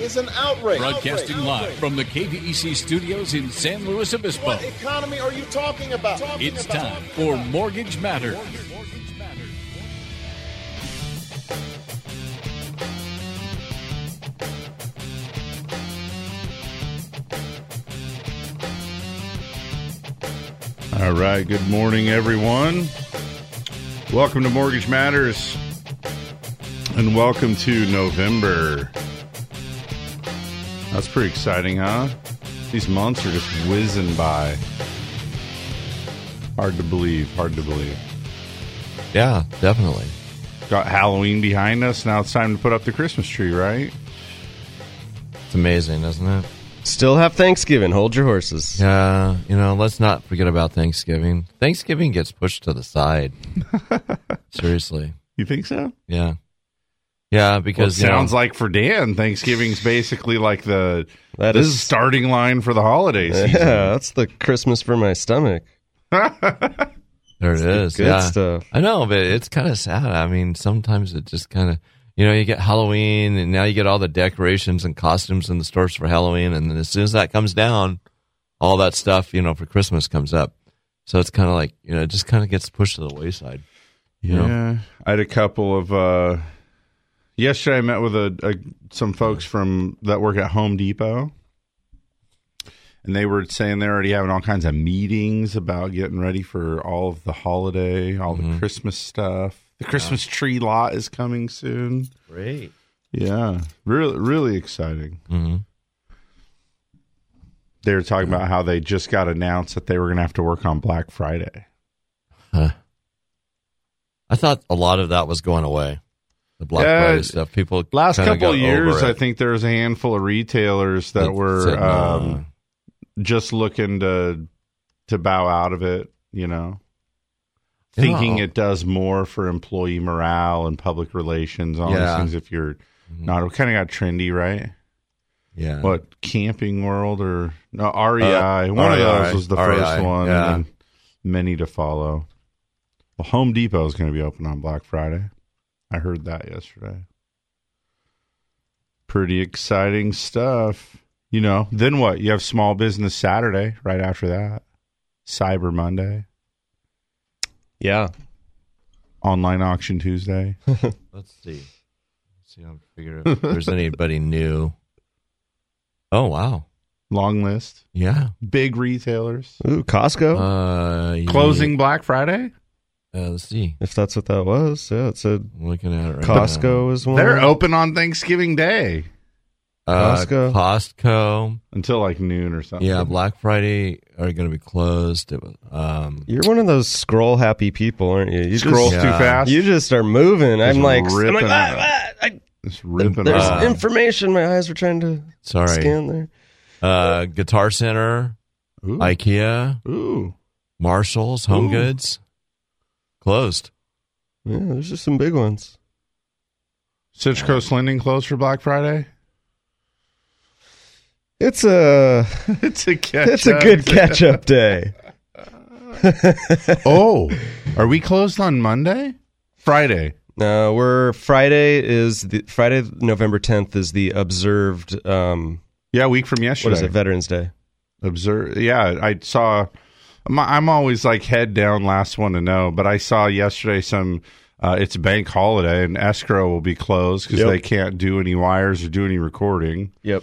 is an outrage. Broadcasting Outrage. live from the KVEC studios in San Luis Obispo. What economy are you talking about? Talking It's about- time for Mortgage Matters. All right. Good morning, everyone. Welcome to Mortgage Matters, and welcome to November. That's pretty exciting, huh? These months are just whizzing by. Hard to believe. Hard to believe. Yeah, definitely. Got Halloween behind us. Now it's time to put up the Christmas tree, right? It's amazing, isn't it? Still have Thanksgiving. Hold your horses. Yeah, you know, let's not forget about Thanksgiving. Thanksgiving gets pushed to the side. Seriously. You think so? Yeah. Yeah, Well, it because know, sounds like for Dan, Thanksgiving's basically like the That this is- starting line for the holiday season. Yeah, that's the Christmas for my stomach. there it is. Good yeah. stuff. I know, but it's kind of sad. I mean, sometimes it just kind of, you know, you get Halloween and now you get all the decorations and costumes in the stores for Halloween. And then as soon as that comes down, all that stuff, you know, for Christmas comes up. So it's kind of like, you know, it just kind of gets pushed to the wayside. You know? Yeah, I had a couple of. uh Yesterday, I met with a, a some folks from that work at Home Depot, and they were saying they're already having all kinds of meetings about getting ready for all of the holiday, all the Christmas stuff. The Christmas tree lot is coming soon. Great. Yeah, really, really exciting. hmm They were talking about how they just got announced that they were going to have to work on Black Friday. Huh. I thought a lot of that was going away. The Black Yeah, Friday stuff. People Last couple of years, I think there was a handful of retailers that That were said, um, just looking to to bow out of it. You know, thinking it does more for employee morale and public relations. All Yeah. these things. If you're not, it kind of got trendy, right? yeah. What Camping World or no REI? Uh, one of those was the REI, first one, yeah. and many to follow. Well, Home Depot is going to be open on Black Friday. I heard that yesterday. Pretty exciting stuff. You know, then what? You have Small Business Saturday right after that. Cyber Monday, Yeah. Online Auction Tuesday. Let's see. Let's see. I'm figure out if there's anybody new. Oh wow. Long list. Yeah. Big retailers. Ooh, Costco. Uh, yeah. Closing Black Friday? Uh, let's see. if that's what that was. Yeah, it said I'm looking at it right Costco is one. They're open on Thanksgiving Day now. Uh, Costco. Costco. until like noon or something. Yeah. Black Friday are going to be closed. It was. Um. You're one of those scroll happy people, aren't you? You Scroll just, too Yeah. fast. You just are moving. I'm Just like, I'm like, it ah, ah, I, Just ripping there's off. Uh, information. My eyes were trying to Sorry. scan there. Uh. Guitar Center. Ooh. IKEA. Ooh. Marshalls. Home Ooh. Goods. Closed. Yeah, there's just some big ones. Citrus Coast Lending closed for Black Friday. It's a it's a catch. it's a good catch up day. oh, are we closed on Monday? Friday. No, we're Friday is the Friday November 10th is the observed um Yeah, week from yesterday. What is it Veterans Day. Observe. Yeah, I saw. I'm, I'm always like head down, last one to know. But I saw yesterday some. Uh, it's bank holiday and escrow will be closed because Yep. they can't do any wires or do any recording. Yep.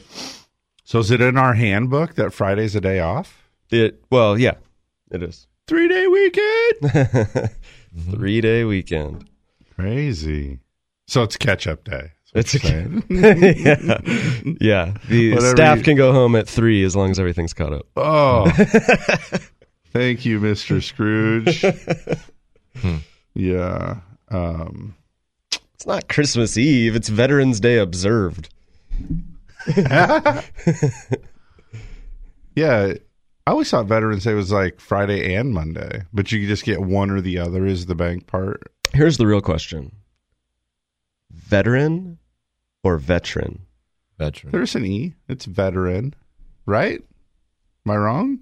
So is it in our handbook that Friday's a day off? It well, yeah. It is. Three day weekend. 3-day weekend. Crazy. So it's catch up day. It's yeah. Yeah. The Whatever staff you- can go home at 3 as long as everything's caught up. Oh, thank you, Mister Scrooge. yeah. Um, It's not Christmas Eve, it's Veterans Day observed. yeah. I always thought Veterans Day was like Friday and Monday, but you could just get one or the other is the bank part. Here's the real question: veteran or veteran? Veteran. There's an E. It's veteran, right? Am I wrong?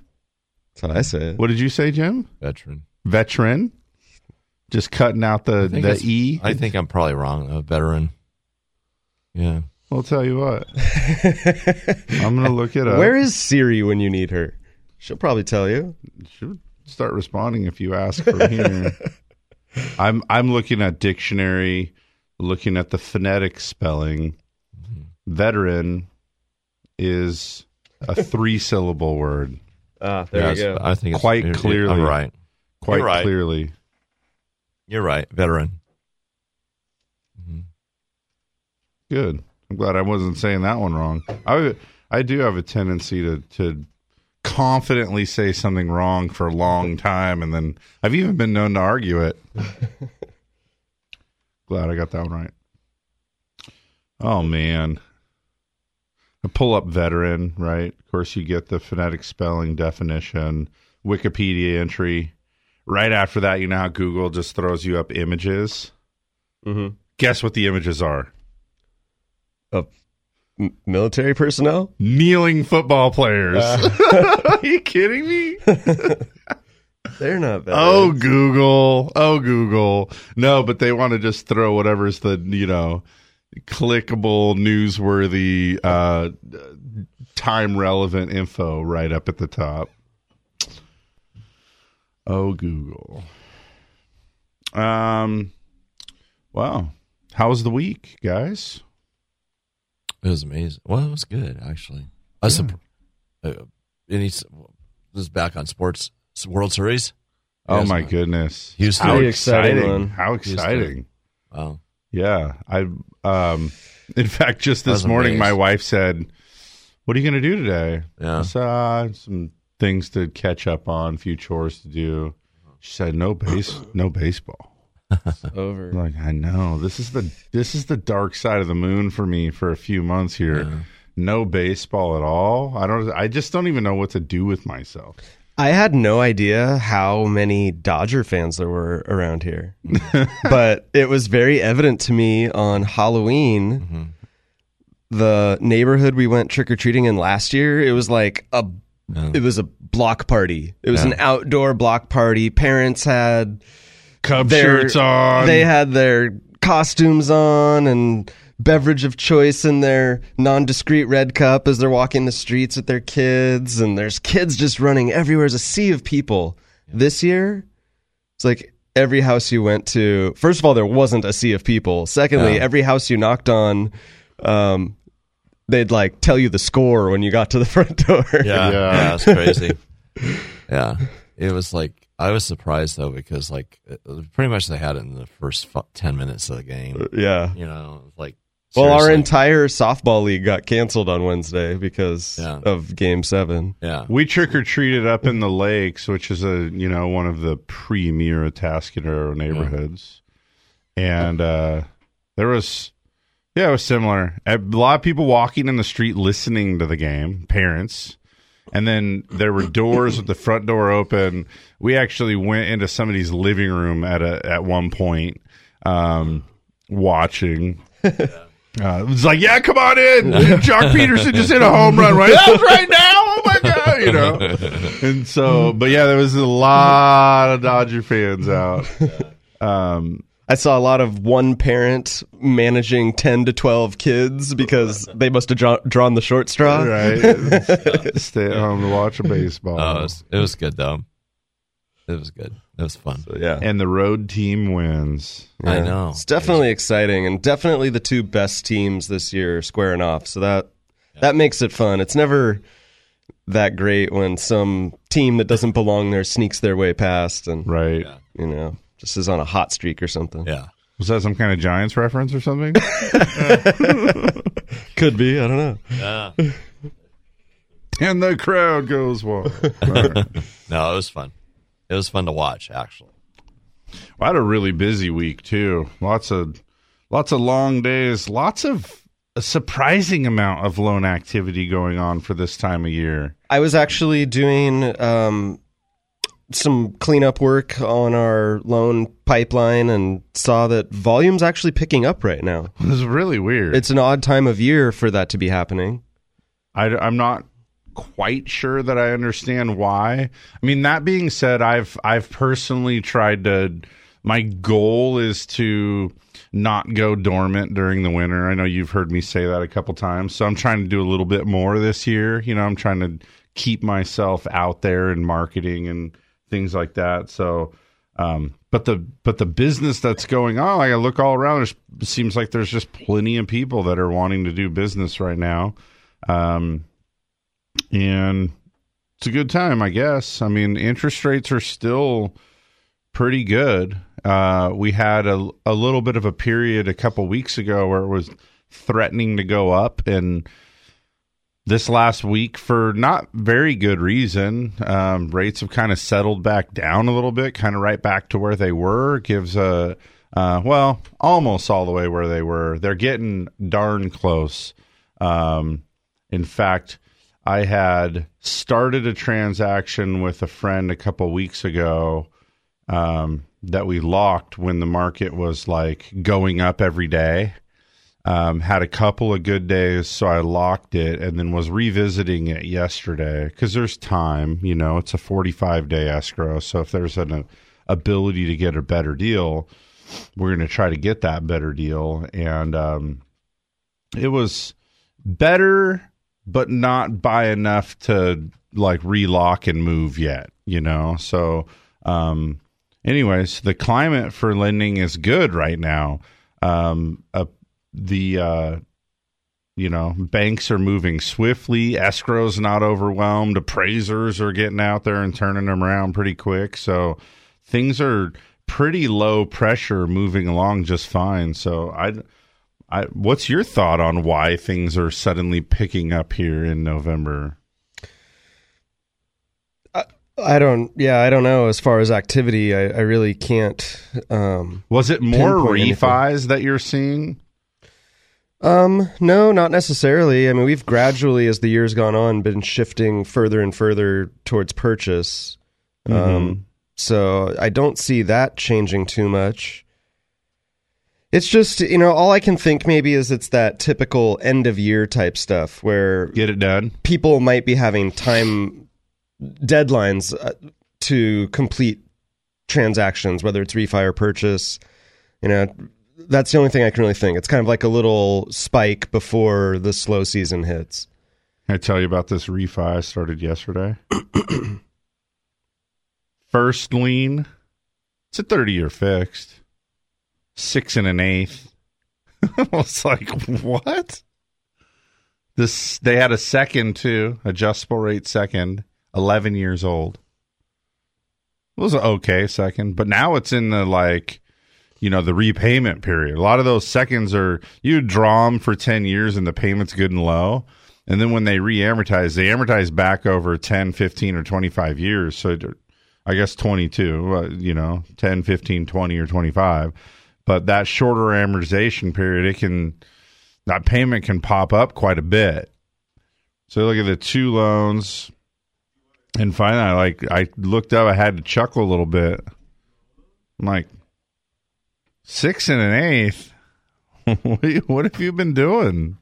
That's how I say it. What did you say, Jim? Veteran. Veteran. Just cutting out the the E. I think I'm probably wrong. A veteran. Yeah. I'll tell you what. I'm gonna look it up. Where is Siri when you need her? She'll probably tell you. She'll start responding if you ask from here. I'm I'm looking at dictionary, looking at the phonetic spelling. Mm-hmm. Veteran is a three syllable word. Ah, there Yeah, you go. I think it's, Quite you're- clearly. I'm right. Quite You're right. clearly. You're right. Veteran. Good. I'm glad I wasn't saying that one wrong. I I do have a tendency to to confidently say something wrong for a long time, and then I've even been known to argue it. glad I got that one right. Oh man. I pull up veteran, right? Of course, you get the phonetic spelling definition, Wikipedia entry. Right after that, you know how Google just throws you up images. hmm Guess what the images are? Of m- military personnel? kneeling football players. Are you kidding me? They're not veterans. Oh, Google. Oh, Google. No, but they want to just throw whatever's the, you know, clickable, newsworthy, uh, time relevant info right up at the top. Oh, Google. Um, wow. How was the week, guys? It was amazing. Well, it was good actually. I was surp- uh, any s- this is back on sports World Series. Oh Yes, my goodness. Houston. How Pretty exciting exciting. How Houston. exciting. Wow. Yeah, I um in fact just this morning amazed. my wife said, "What are you going to do today?" Yeah. I said, "Uh, some things to catch up on, a few chores to do." She said, "No base, no baseball." Over. I'm like, I know. This is the this is the dark side of the moon for me for a few months here. No baseball at all. I don't I just don't even know what to do with myself. I had no idea how many Dodger fans there were around here, but it was very evident to me on Halloween. The neighborhood we went trick or treating in last year, it was like a, it was a block party. It was Yeah. an outdoor block party. Parents had Cub their- shirts on. They had their costumes on and beverage of choice in their non-discreet red cup as they're walking the streets with their kids and there's kids just running everywhere. There's a sea of people. This year, it's like every house you went to. First of all, there wasn't a sea of people. Secondly, Yeah. every house you knocked on, um, they'd like tell you the score when you got to the front door. Yeah, Yeah. yeah, it's crazy. yeah, it was like I was surprised though because like pretty much they had it in the first fu- ten minutes of the game. yeah. You know, like Well, our entire softball league got canceled on Wednesday because Yeah. of Game Seven. yeah, We trick or treated up in the lakes, which is a you know one of the premier Atascadero neighborhoods, and uh, there was yeah, it was similar. A lot of people walking in the street listening to the game, parents, and then there were doors with the front door open. We actually went into somebody's living room at a at one point, um, watching. Uh, it was like, yeah, come on in. Joc Pederson just hit a home run. Right, that's right now. Oh my god, you know. And so, but yeah, there was a lot of Dodger fans out. Um, I saw a lot of one parent managing 10 to 12 kids because they must have draw- drawn the short straw. right, stay at home to watch a baseball. oh, it, was, it was good though. It was good. It was fun. Yeah. and the road team wins. I know. It's definitely exciting and definitely the two best teams this year squaring off. So that that makes it fun. It's never that great when some team that doesn't belong there sneaks their way past and Right. you know, just is on a hot streak or something. Yeah. Was that some kind of Giants reference or something? Could be, I don't know. Yeah. and the crowd goes wild. All right. No, it was fun. It was fun to watch actually. I had a really busy week too. Lots of lots of long days, lots of a surprising amount of loan activity going on for this time of year. I was actually doing um, some cleanup work on our loan pipeline and saw that volume's actually picking up right now. It was really weird. It's an odd time of year for that to be happening. I, am not quite sure that I understand why. I mean, that being said, I've I've personally tried to. My goal is to not go dormant during the winter. I know you've heard me say that a couple times, so I'm trying to do a little bit more this year. You know, I'm trying to keep myself out there in marketing and things like that. So, um, but the but the business that's going on, like I look all around, it seems like there's just plenty of people that are wanting to do business right now, um, and it's a good time, I guess. I mean, interest rates are still pretty good. Uh, we had a, a little bit of a period a couple weeks ago where it was threatening to go up, and this last week, for not very good reason, um, rates have kind of settled back down a little bit, kind of right back to where they were. Gives a uh, well, almost all the way where they were. They're getting darn close. Um, in fact, I had started a transaction with a friend a couple weeks ago um, that we locked when the market was like going up every day. Um, had a couple of good days, so I locked it and then was revisiting it yesterday because there's time. You know, it's a 45 day escrow. So if there's an a, ability to get a better deal, we're going to try to get that better deal. And um, it was better, but not by enough to like relock and move yet, you know? So, um, anyways, the climate for lending is good right now. Um, a, the uh, you know banks are moving swiftly. Escrow's not overwhelmed. Appraisers are getting out there and turning them around pretty quick. So things are pretty low pressure, moving along just fine. So I. I, what's your thought on why things are suddenly picking up here in November? I don't. Yeah, I don't know. As far as activity, I, I really can't. Um, Was it more refis anything. that you're seeing? Um, no, not necessarily. I mean, we've gradually, as the years gone on, been shifting further and further towards purchase. Um, so I don't see that changing too much. It's just, you know, all I can think maybe is it's that typical end of year type stuff where Get it done. people might be having time deadlines uh, to complete transactions, whether it's refi or purchase. You know, that's the only thing I can really think. It's kind of like a little spike before the slow season hits. Can I tell you about this refi I started yesterday? First lien, it's a 30 year fixed, six and an eighth. I was like, what? This they had a second too, adjustable rate second, 11 years old. It was an okay second, but now it's in the like, you know, the repayment period. A lot of those seconds are you draw them for 10 years and the payment's good and low. And then when they re-amortize, they amortize back over 10, 15 or 25 years. So I guess 22, uh, you know, 10, 15, 20 or 25. But that shorter amortization period, it can that payment can pop up quite a bit. So look at the two loans and finally, I like I looked up. I had to chuckle a little bit. I'm like, six and an eighth. what, what have you been doing?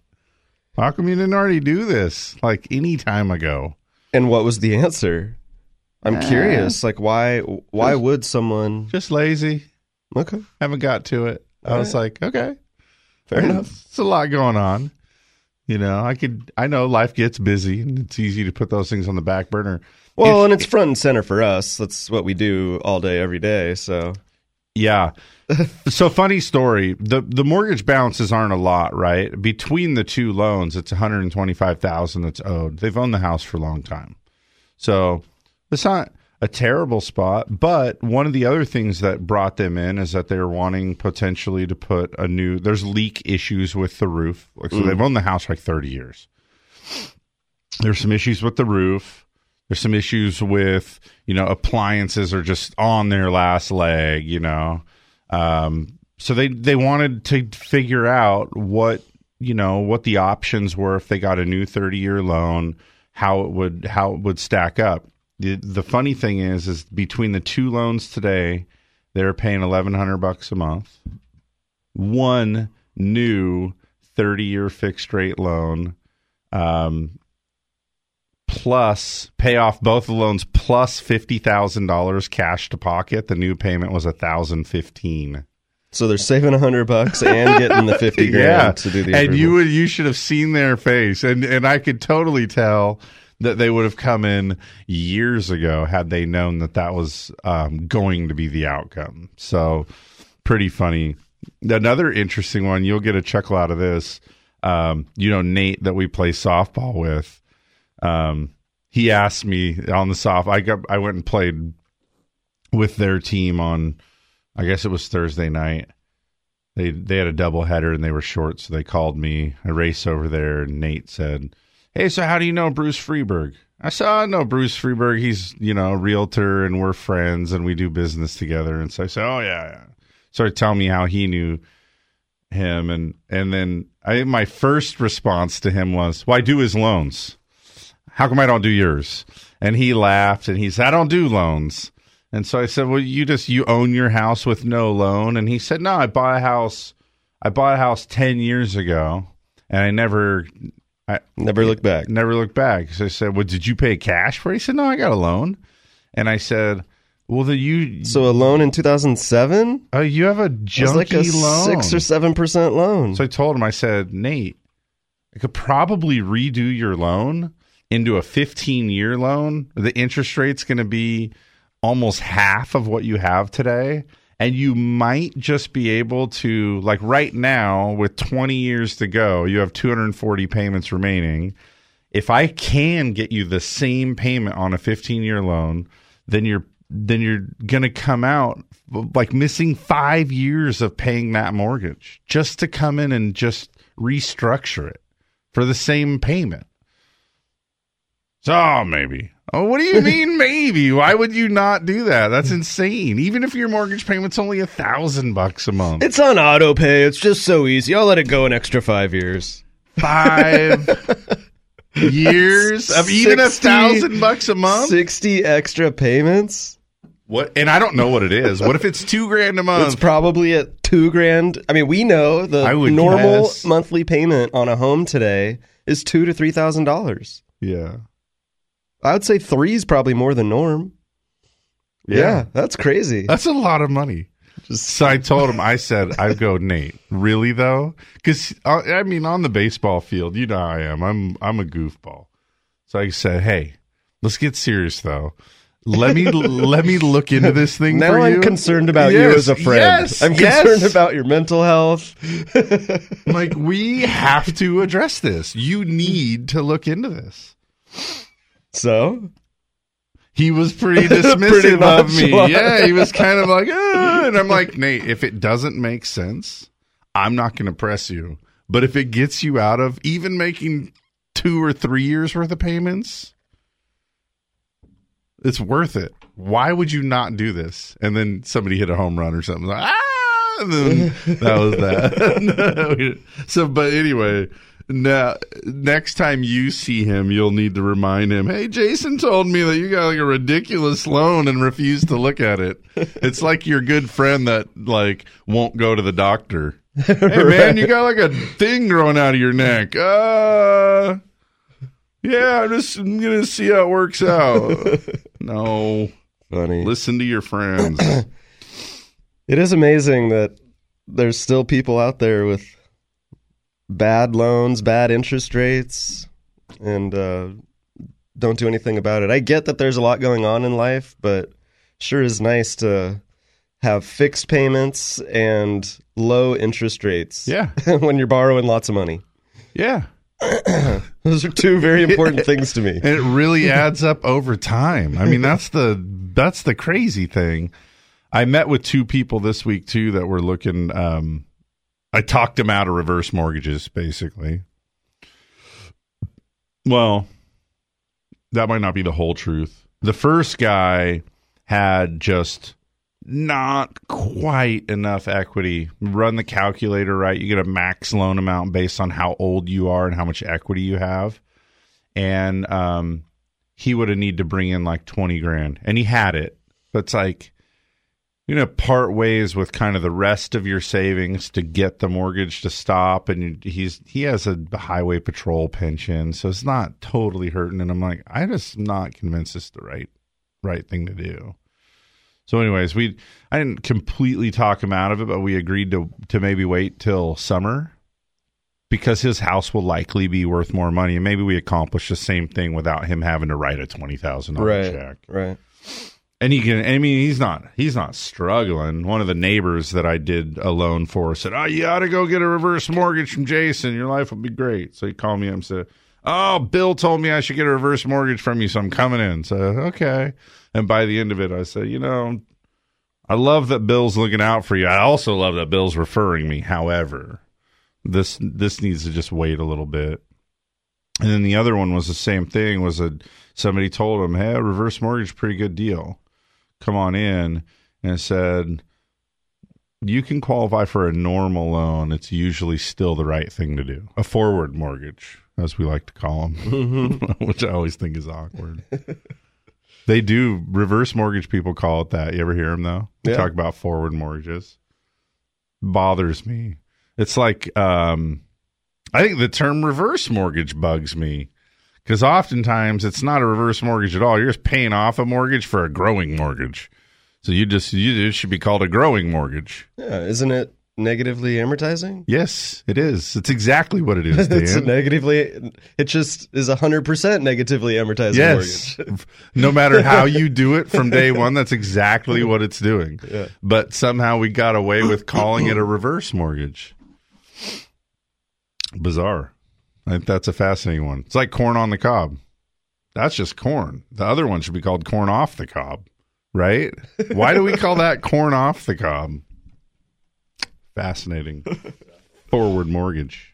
How come you didn't already do this like any time ago? And what was the answer? I'm curious. Like, why? Why would someone? Just lazy. Okay, Haven't got to it. I was like, okay, fair hmm. enough. It's a lot going on. You know, I could. I know life gets busy, and it's easy to put those things on the back burner. Well, If- and it's front and center for us. That's what we do all day, every day. So Yeah. so funny story. The the mortgage balances aren't a lot, right? Between the two loans, it's 125,000 that's owed. They've owned the house for a long time. So, it's not a terrible spot, but one of the other things that brought them in is that they're wanting potentially to put a new there's leak issues with the roof. Like so they've owned the house for like 30 years. There's some issues with the roof. There's some issues with, you know, appliances are just on their last leg, you know. Um, so they they wanted to figure out what you know, what the options were if they got a new 30 year loan, how it would how it would stack up. The the funny thing is is between the two loans today, they're paying 1100 bucks a month. One new 30 year fixed rate loan um plus pay off both the loans plus $50,000 cash to pocket. The new payment was 1015. So they're saving a hundred bucks and getting the fifty grand to do the. and you would you should have seen their face, and and I could totally tell that they would have come in years ago had they known that that was um, going to be the outcome. So pretty funny. Another interesting one. You'll get a chuckle out of this. Um, you know Nate that we play softball with. Um, he asked me on the soft. I got I went and played with their team on. I guess it was Thursday night they they had a double header and they were short, so they called me. I race over there, and Nate said, "Hey, so how do you know Bruce Freeberg?" I said, "I know Bruce Freeberg. He's you know a realtor, and we're friends, and we do business together." And so I said, "Oh yeah." yeah. Started telling me how he knew him, and and then I my first response to him was, "Well, I do his loans. How come I don't do yours?" And he laughed, and he said, "I don't do loans." And so I said, "Well, you just you own your house with no loan." And he said, "No, I bought a house. I bought a house ten years ago, and I never, I never look back. never looked back." So I said, "Well, did you pay cash for?" it? He said, "No, I got a loan." And I said, "Well, the you, So a loan in two thousand seven uh, you have a junky like a loan." six or seven percent loan. So I told him, I said, Nate, I could probably redo your loan into a 15 year loan. The interest rate's going to be almost half of what you have today. And you might just be able to, like right now, with 20 years to go, you have 240 payments remaining. If I can get you the same payment on a 15 year loan, then you're then you're going to come out like missing 5 years of paying that mortgage just to come in and just restructure it for the same payment. So oh, maybe. Oh, what do you mean maybe? Why would you not do that? That's insane. Even if your mortgage payment's only a thousand bucks a month. it's on auto pay. It's just so easy. I'll let it go an extra five years. Five years of even a thousand bucks a month. Sixty extra payments. What? And I don't know what it is. What if it's two grand a month? It's probably at two grand. I mean, we know the I would normal guess. monthly payment on a home today is two to three thousand dollars. yeah. I would say three is probably more than norm. Yeah, that's crazy. That's a lot of money. so I told him, I said, I'd go, Nate, really though? Because uh, I mean, on the baseball field, you know how I am. I'm I'm a goofball. So I said, hey, let's get serious though. Let me let me look into this thing now I'm you. concerned about you as a friend. yes, I'm yes. concerned about your mental health. like we have to address this. You need to look into this. So He was pretty dismissive Pretty of me. Yeah, he was kind of like, "Ah," and I'm like, Nate, if it doesn't make sense, I'm not going to press you. But if it gets you out of even making two or three years worth of payments, it's worth it. Why would you not do this? And then somebody hit a home run or something. Like, ah, that was that. so, but anyway, now next time you see him, you'll need to remind him, "Hey, Jason told me that you got like a ridiculous loan and refused to look at it." It's like your good friend that like won't go to the doctor. Hey man, you got like a thing growing out of your neck. Uh yeah, I'm just I'm gonna see how it works out. no, funny. listen to your friends. It is amazing that there's still people out there with bad loans, bad interest rates, and uh, don't do anything about it. I get that there's a lot going on in life, but sure is nice to have fixed payments and low interest rates. Yeah. when you're borrowing lots of money. Yeah. Those are two very important things to me. and it really adds up over time. I mean, that's the that's the crazy thing. I met with two people this week too that were looking. Um, I talked them out of reverse mortgages, basically. Well, that might not be the whole truth. The first guy had just not quite enough equity. Run the calculator right. You get a max loan amount based on how old you are and how much equity you have. And um, he would have need to bring in like 20 grand. And he had it. But it's like, you know, part ways with kind of the rest of your savings to get the mortgage to stop. And he's he has a highway patrol pension, so it's not totally hurting. And I'm like, I just not convinced it's the right right thing to do. So, anyways, we I didn't completely talk him out of it, but we agreed to to maybe wait till summer because his house will likely be worth more money, and maybe we accomplish the same thing without him having to write a twenty thousand dollar Right. check. Right. And he can. I mean, he's not. He's not struggling. One of the neighbors that I did a loan for said, "Oh, you ought to go get a reverse mortgage from Jason. Your life will be great." So he called me and said, "Oh, Bill told me I should get a reverse mortgage from you, so I'm coming in." So okay. And by the end of it, I said, "You know, I love that Bill's looking out for you. I also love that Bill's referring me. However, this this needs to just wait a little bit." And then the other one was the same thing. Was a somebody told him, "Hey, reverse mortgage, pretty good deal." Come on in, and said, "You can qualify for a normal loan. It's usually still the right thing to do. A forward mortgage, as we like to call them, which I always think is awkward." they do reverse mortgage. People call it that. You ever hear them though? They Yeah. talk about forward mortgages. Bothers me. It's like um, I think the term reverse mortgage bugs me because oftentimes it's not a reverse mortgage at all. You're just paying off a mortgage for a growing mortgage. So you just you it should be called a growing mortgage. Yeah. Isn't it negatively amortizing? Yes, it is. It's exactly what it is, it's negatively. It just is hundred percent negatively amortizing yes. mortgage. no matter how you do it from day one, that's exactly what it's doing. Yeah. But somehow we got away with calling it a reverse mortgage. Bizarre. I think that's a fascinating one. It's like corn on the cob. That's just corn. The other one should be called corn off the cob, right? Why do we call that corn off the cob? Fascinating. Forward mortgage.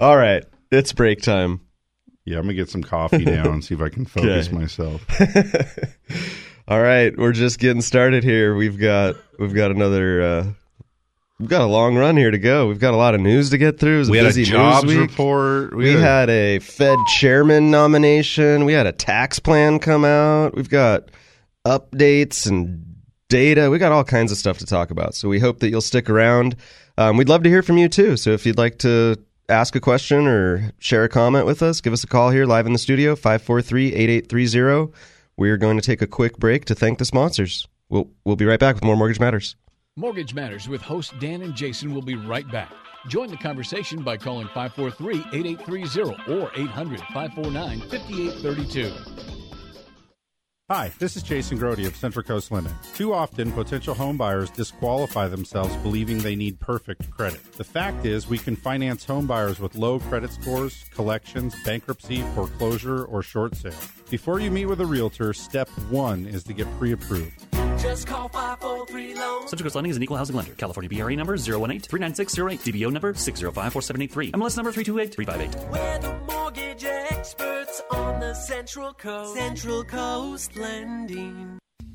All right, it's break time. Yeah, I'm gonna get some coffee down and see if I can focus Okay. myself. All right, we're just getting started here. We've got we've got another uh, we've got a long run here to go. We've got a lot of news to get through. It was We a had a busy jobs report. We had a Fed chairman nomination. We had a tax plan come out. We've got updates and data. We got all kinds of stuff to talk about. So we hope that you'll stick around. Um, we'd love to hear from you too. So if you'd like to ask a question or share a comment with us, give us a call here live in the studio 543-8830. We're going to take a quick break to thank the sponsors. We'll we'll be right back with more Mortgage Matters. Mortgage Matters with hosts Dan and Jason will be right back. Join the conversation by calling 543 8830 or 800 549 5832. Hi, this is Jason Grody of Central Coast Lending. Too often, potential home buyers disqualify themselves believing they need perfect credit. The fact is, we can finance home buyers with low credit scores, collections, bankruptcy, foreclosure, or short sale. Before you meet with a realtor, step one is to get pre approved. Just call 543 Loan. Central Coast Lending is an equal housing lender. California BRE number 018 39608. DBO number 605 4783. MLS number 328 358. We're the mortgage experts on the Central Coast. Central Coast Lending.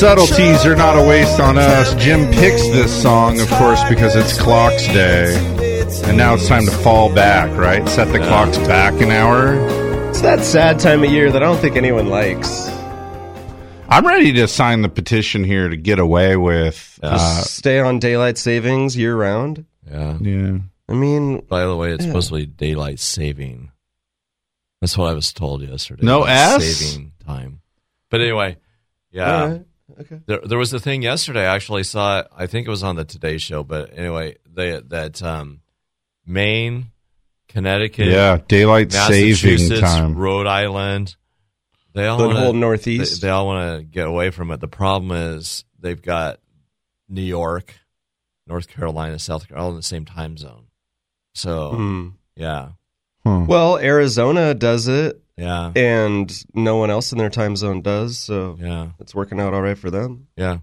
Subtleties are not a waste on us. Jim picks this song, of course, because it's Clocks Day. And now it's time to fall back, right? Set the clocks back an hour. It's that sad time of year that I don't think anyone likes. I'm ready to sign the petition here to get away with. Uh, stay on daylight savings year round. Yeah. yeah. I mean, By the way, it's Yeah. supposed to be daylight saving. That's what I was told yesterday. No S? saving time. But anyway, yeah. All right. Okay. There, there was a thing yesterday. I actually saw it. I think it was on the Today Show. But anyway, they that um, Maine, Connecticut, Yeah, daylight saving time. Rhode Island. They all The wanna, whole Northeast. They, they all want to get away from it. The problem is they've got New York, North Carolina, South Carolina, all in the same time zone. So Hmm. yeah, Well, Arizona does it, yeah, and no one else in their time zone does. So yeah, it's working out all right for them. yeah.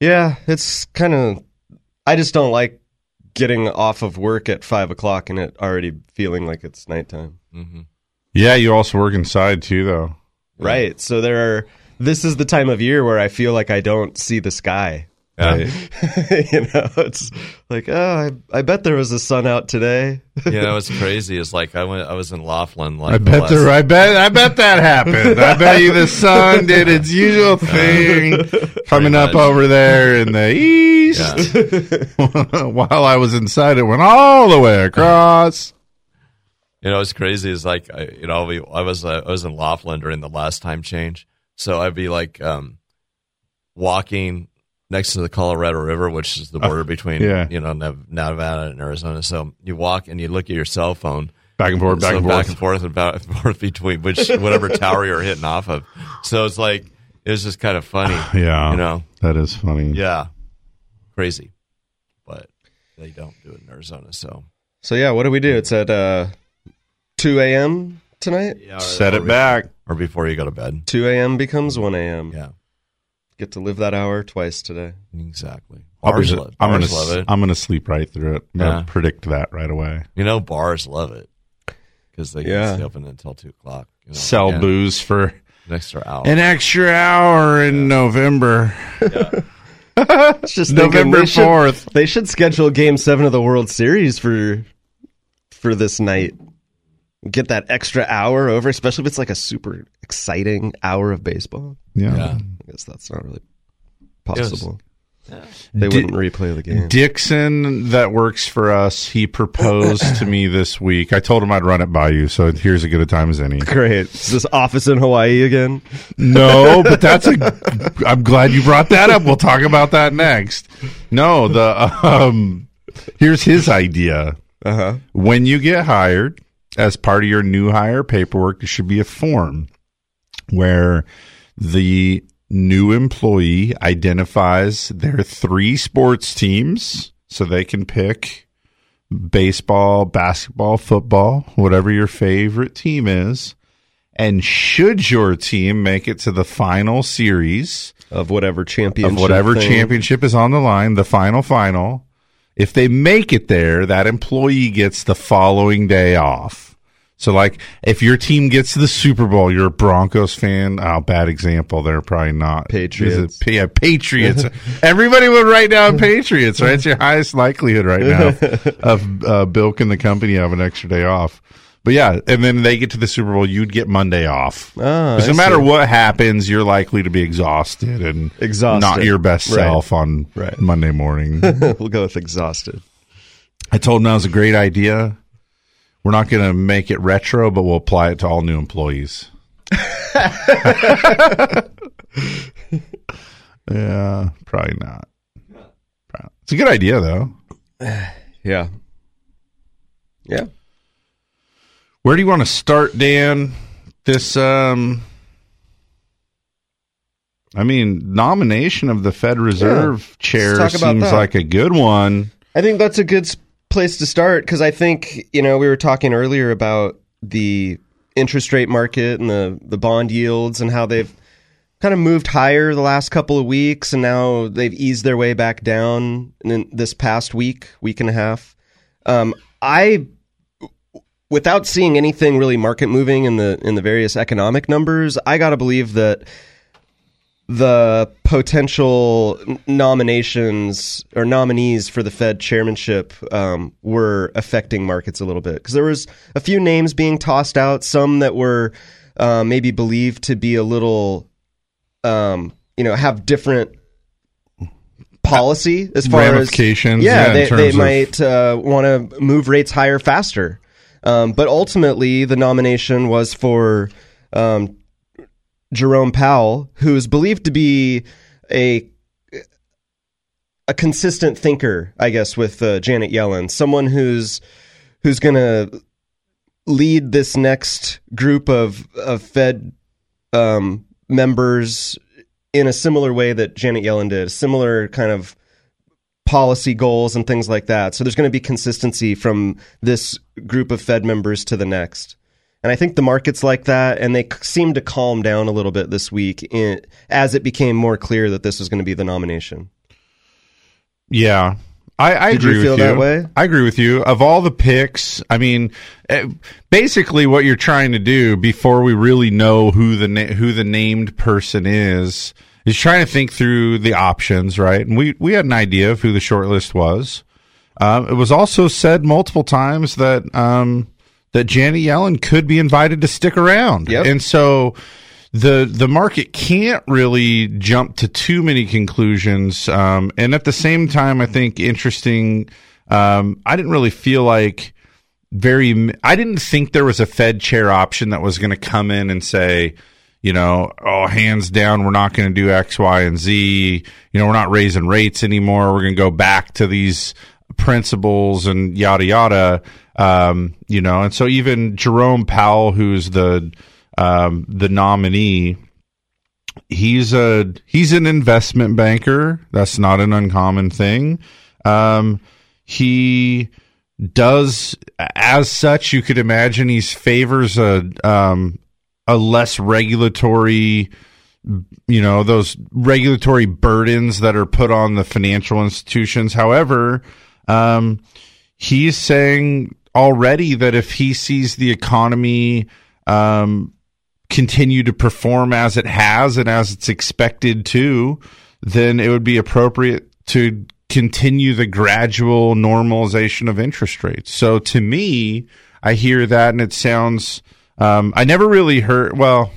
Yeah, it's kind of. I just don't like getting off of work at five o'clock and it already feeling like it's nighttime. Mm-hmm. Yeah, you also work inside too, though. Right. So there are. This is the time of year where I feel like I don't see the sky. Yeah. you know, it's like, oh, I, I bet there was a sun out today. you know, it's crazy. It's like I went. I was in Laughlin. Like I bet there. I bet. I bet that happened. I bet you the sun did its usual thing, coming up over there in the east. While I was inside, it went all the way across. You know, it's crazy. It's like I, you know, we, I was uh, I was in Laughlin during the last time change, so I'd be like um, walking next to the Colorado River, which is the border between yeah. you know Nev- Nevada and Arizona. So you walk and you look at your cell phone, Back and forth, back so and back forth. and forth, and back and forth between which whatever tower you're hitting off of. So it's like it was just kind of funny. Yeah, you know, that is funny. yeah, crazy, but they don't do it in Arizona. So So yeah, what do we do? It's at uh, two a.m. tonight. yeah, Set or it be- back. or before you go to bed. Two a.m. becomes one a.m. Yeah, Get to live that hour twice today. exactly. I'll Bars, be- lo- I'm gonna. love it. I'm gonna sleep right through it. I'm gonna predict that right away. You know, bars love it because they Yeah. can stay open until two o'clock. You know, Sell again, booze for an extra hour. an extra hour in November. It's just thinking November they fourth. They should schedule Game Seven of the World Series for for this night. Get that extra hour over, especially if it's like a super exciting hour of baseball. Yeah. Yeah. I guess that's not really possible. Yeah. They Di- wouldn't replay the game. Dixon, that works for us. He proposed to me this week. I told him I'd run it by you, so here's as good a time as any. Great. Is this office in Hawaii again? No, but that's a. I'm glad you brought that up. We'll talk about that next. No, the um. Here's his idea. Uh huh. When you get hired, as part of your new hire paperwork, there should be a form where the new employee identifies their three sports teams so they can pick baseball, basketball, football, whatever your favorite team is. And should your team make it to the final series Of whatever championship. of whatever thing. championship is on the line, the final final, if they make it there, that employee gets the following day off. So, like, if your team gets to the Super Bowl, you're a Broncos fan. Oh, bad example. They're probably not. Patriots. Is it- yeah, Patriots. Everybody would write down Patriots, right? It's your highest likelihood right now of uh, bilking the company of an extra day off. But yeah, and then they get to the Super Bowl, you'd get Monday off. Ah, Because I no matter what happens, you're likely to be exhausted and Exhausted. not your best Right. self on Right. Monday morning. we'll go with exhausted. I told him that was a great idea. We're not going to make it retro, but we'll apply it to all new employees. yeah, probably not. It's a good idea, though. Yeah. Yeah. Where do you want to start, Dan? This, um, I mean, nomination of the Fed Reserve chair seems that. like a good one. I think that's a good place to start because I think you know we were talking earlier about the interest rate market and the the bond yields and how they've kind of moved higher the last couple of weeks and now they've eased their way back down in this past week week and a half. Um, I without seeing anything really market moving in the in the various economic numbers, I got to believe that the potential nominations or nominees for the Fed chairmanship um, were affecting markets a little bit because there was a few names being tossed out, some that were uh, maybe believed to be a little, um, you know, have different policy as far Ramifications, as yeah, yeah, they, they might uh, want to move rates higher faster. Um, but ultimately, the nomination was for um, Jerome Powell, who is believed to be a a consistent thinker, I guess, with uh, Janet Yellen, someone who's who's going to lead this next group of of Fed um, members in a similar way that Janet Yellen did, similar kind of policy goals and things like that. So there's going to be consistency from this group of Fed members to the next. And I think the markets like that, and they seemed to calm down a little bit this week in, as it became more clear that this was going to be the nomination. Yeah. I, I Did you agree feel with you. that way? I agree with you. Of all the picks, I mean, eh, basically, what you're trying to do before we really know who the na- who the named person is is trying to think through the options, right? And we we had an idea of who the short list was. Um, it was also said multiple times that um, that Janet Yellen could be invited to stick around, and so the the market can't really jump to too many conclusions. Um, and at the same time, I think interesting. Um, I didn't really feel like very. I didn't think there was a Fed chair option that was going to come in and say, you know, oh, hands down, we're not going to do X, Y, and Z. You know, we're not raising rates anymore. We're going to go back to these principles and yada yada. Um, you know, and so even Jerome Powell, who's the um, the nominee, he's a he's an investment banker. That's not an uncommon thing. Um, he does as such. You could imagine he favors a um, a less regulatory you know those regulatory burdens that are put on the financial institutions however um, he's saying already that if he sees the economy um, continue to perform as it has and as it's expected to then it would be appropriate to continue the gradual normalization of interest rates so to me i hear that and it sounds um, i never really heard well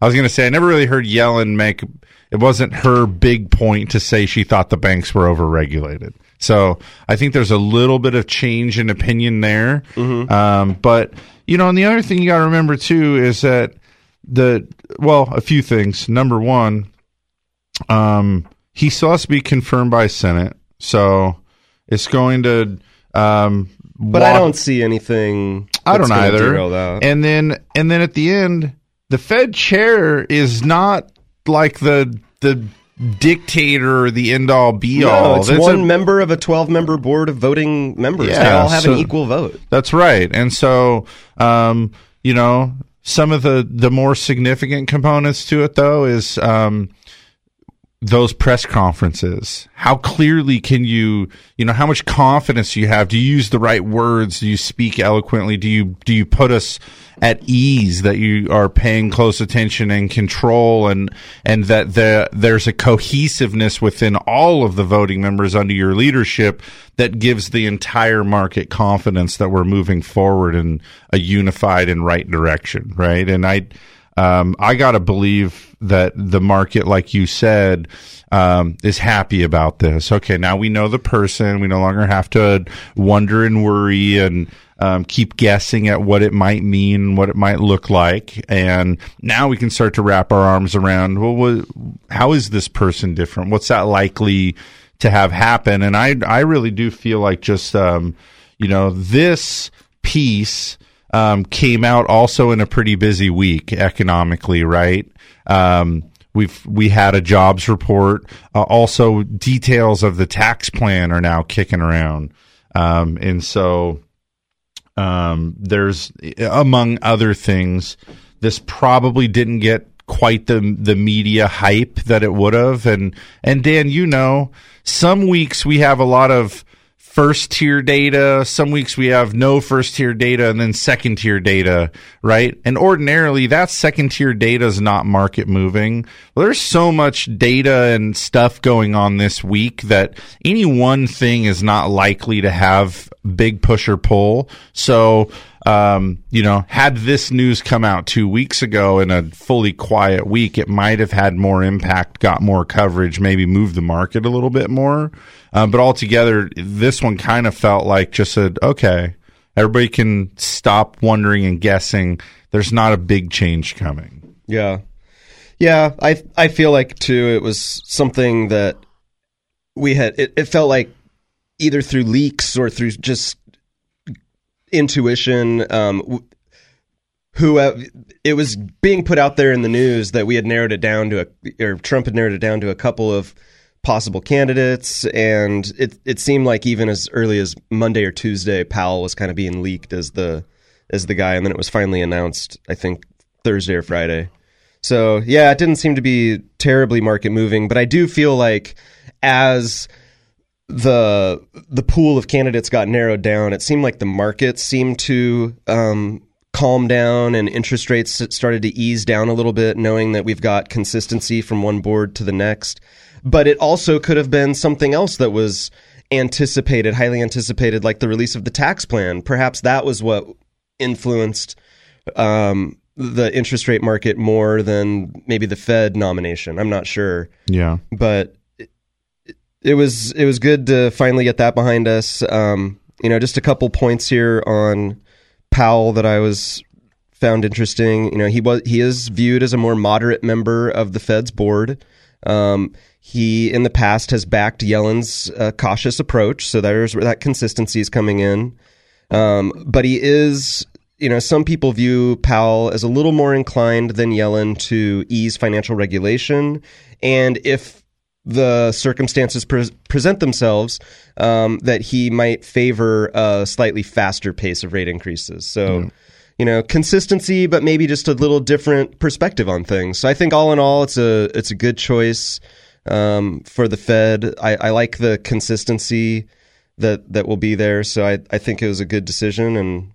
I was going to say I never really heard Yellen make it wasn't her big point to say she thought the banks were overregulated. So I think there's a little bit of change in opinion there. Um, but you know, and the other thing you got to remember too is that the well, a few things. Number one, um, he still has to be confirmed by Senate, so it's going to. Um, But I don't see anything. I don't either. And then and then at the end, the Fed chair is not like the the dictator the end all be No, all. it's That's one a- member of a 12 member board of voting members. Yeah, they all have so- an equal vote. That's right. And so, um, you know, some of the the more significant components to it though is um, those press conferences. How clearly can you, you know, how much confidence do you have? Do you use the right words? Do you speak eloquently? Do you do you put us at ease that you are paying close attention and control and and that the there's a cohesiveness within all of the voting members under your leadership that gives the entire market confidence that we're moving forward in a unified and right direction, right? And I um, I got to believe that the market, like you said, um, is happy about this. Okay, now we know the person. We no longer have to wonder and worry and um, keep guessing at what it might mean, what it might look like. And now we can start to wrap our arms around, well, what, how is this person different? What's that likely to have happen? And I, I really do feel like just, um, you know, this piece um, came out also in a pretty busy week economically, right? Um, we've we had a jobs report. Uh, also, details of the tax plan are now kicking around, um, and so um, there's among other things. This probably didn't get quite the the media hype that it would have, and and Dan, you know, some weeks we have a lot of first tier data. Some weeks we have no first tier data and then second tier data, right? And ordinarily that second tier data is not market moving. Well, there's so much data and stuff going on this week that any one thing is not likely to have big push or pull. So, um, you know, had this news come out two weeks ago in a fully quiet week, it might have had more impact, got more coverage, maybe moved the market a little bit more. Um, but altogether, this one kind of felt like just said, okay, everybody can stop wondering and guessing. There's not a big change coming. Yeah. Yeah, I I feel like too it was something that we had it, it felt like either through leaks or through just intuition um who it was being put out there in the news that we had narrowed it down to a or Trump had narrowed it down to a couple of possible candidates and it it seemed like even as early as Monday or Tuesday Powell was kind of being leaked as the as the guy and then it was finally announced I think Thursday or Friday. So, yeah, it didn't seem to be terribly market moving, but I do feel like as the the pool of candidates got narrowed down, it seemed like the market seemed to um, calm down and interest rates started to ease down a little bit, knowing that we've got consistency from one board to the next. But it also could have been something else that was anticipated, highly anticipated, like the release of the tax plan. Perhaps that was what influenced um, the interest rate market more than maybe the Fed nomination. I'm not sure. Yeah. But it, was it was good to finally get that behind us. Um, you know, just a couple points here on Powell that I was found interesting. You know, he was he is viewed as a more moderate member of the Fed's board. Um, he in the past has backed Yellen's uh, cautious approach, so there's that consistency is coming in. Um, but he is you know, some people view Powell as a little more inclined than Yellen to ease financial regulation. And if the circumstances pre- present themselves, um, that he might favor a slightly faster pace of rate increases. So, mm. you know, consistency, but maybe just a little different perspective on things. So I think all in all, it's a it's a good choice um, for the Fed. I, I like the consistency that that will be there. So I I think it was a good decision and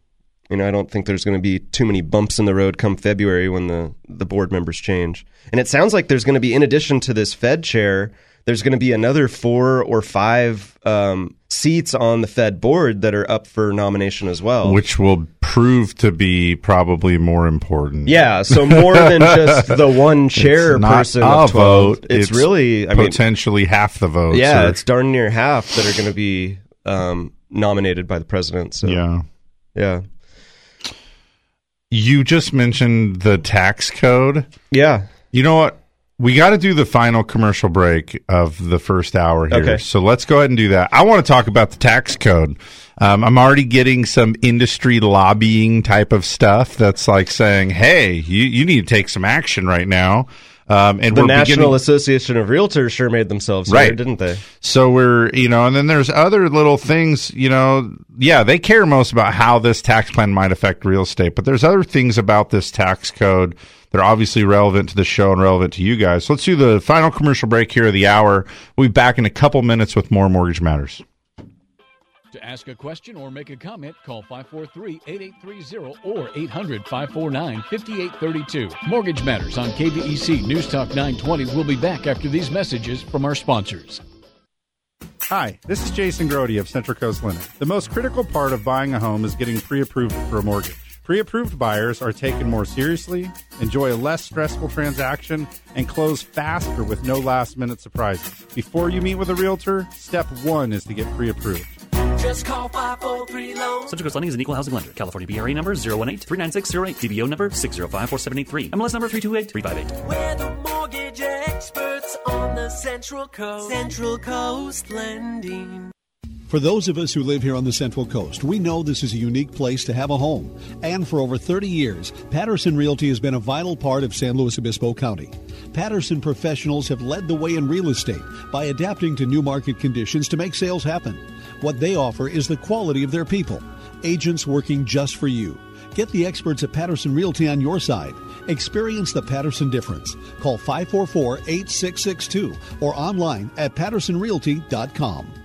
you know, I don't think there's going to be too many bumps in the road come February when the, the board members change. And it sounds like there's going to be, in addition to this Fed chair, there's going to be another four or five um, seats on the Fed board that are up for nomination as well. Which will prove to be probably more important. Yeah, so more than just the one chair person of 12. Vote, it's, it's, really, I potentially mean, half the vote. Yeah, or, it's darn near half that are going to be um, nominated by the president. So, yeah. Yeah. You just mentioned the tax code. Yeah. You know what? We got to do the final commercial break of the first hour here. Okay. So let's go ahead and do that. I want to talk about the tax code. Um, I'm already getting some industry lobbying type of stuff that's like saying, hey, you, you need to take some action right now. Um, and the National beginning- Association of Realtors sure made themselves Right. heard, didn't they? So we're, you know, and then there's other little things, you know, yeah, they care most about how this tax plan might affect real estate, but there's other things about this tax code that are obviously relevant to the show and relevant to you guys. So let's do the final commercial break here of the hour. We'll be back in a couple minutes with more Mortgage Matters. To ask a question or make a comment, call 543 8830 or 800 549 5832. Mortgage Matters on KVEC News Talk 920 We'll be back after these messages from our sponsors. Hi, this is Jason Grody of Central Coast Lending. The most critical part of buying a home is getting pre approved for a mortgage. Pre approved buyers are taken more seriously, enjoy a less stressful transaction, and close faster with no last minute surprises. Before you meet with a realtor, step one is to get pre approved. Just call 543 Loan. Central Coast Lending is an equal housing lender. California BRA number 018-39608. DBO number 6054783. MLS number 328358. We're the mortgage experts on the Central Coast. Central Coast Lending. For those of us who live here on the Central Coast, we know this is a unique place to have a home. And for over 30 years, Patterson Realty has been a vital part of San Luis Obispo County. Patterson professionals have led the way in real estate by adapting to new market conditions to make sales happen. What they offer is the quality of their people, agents working just for you. Get the experts at Patterson Realty on your side. Experience the Patterson difference. Call 544 8662 or online at pattersonrealty.com.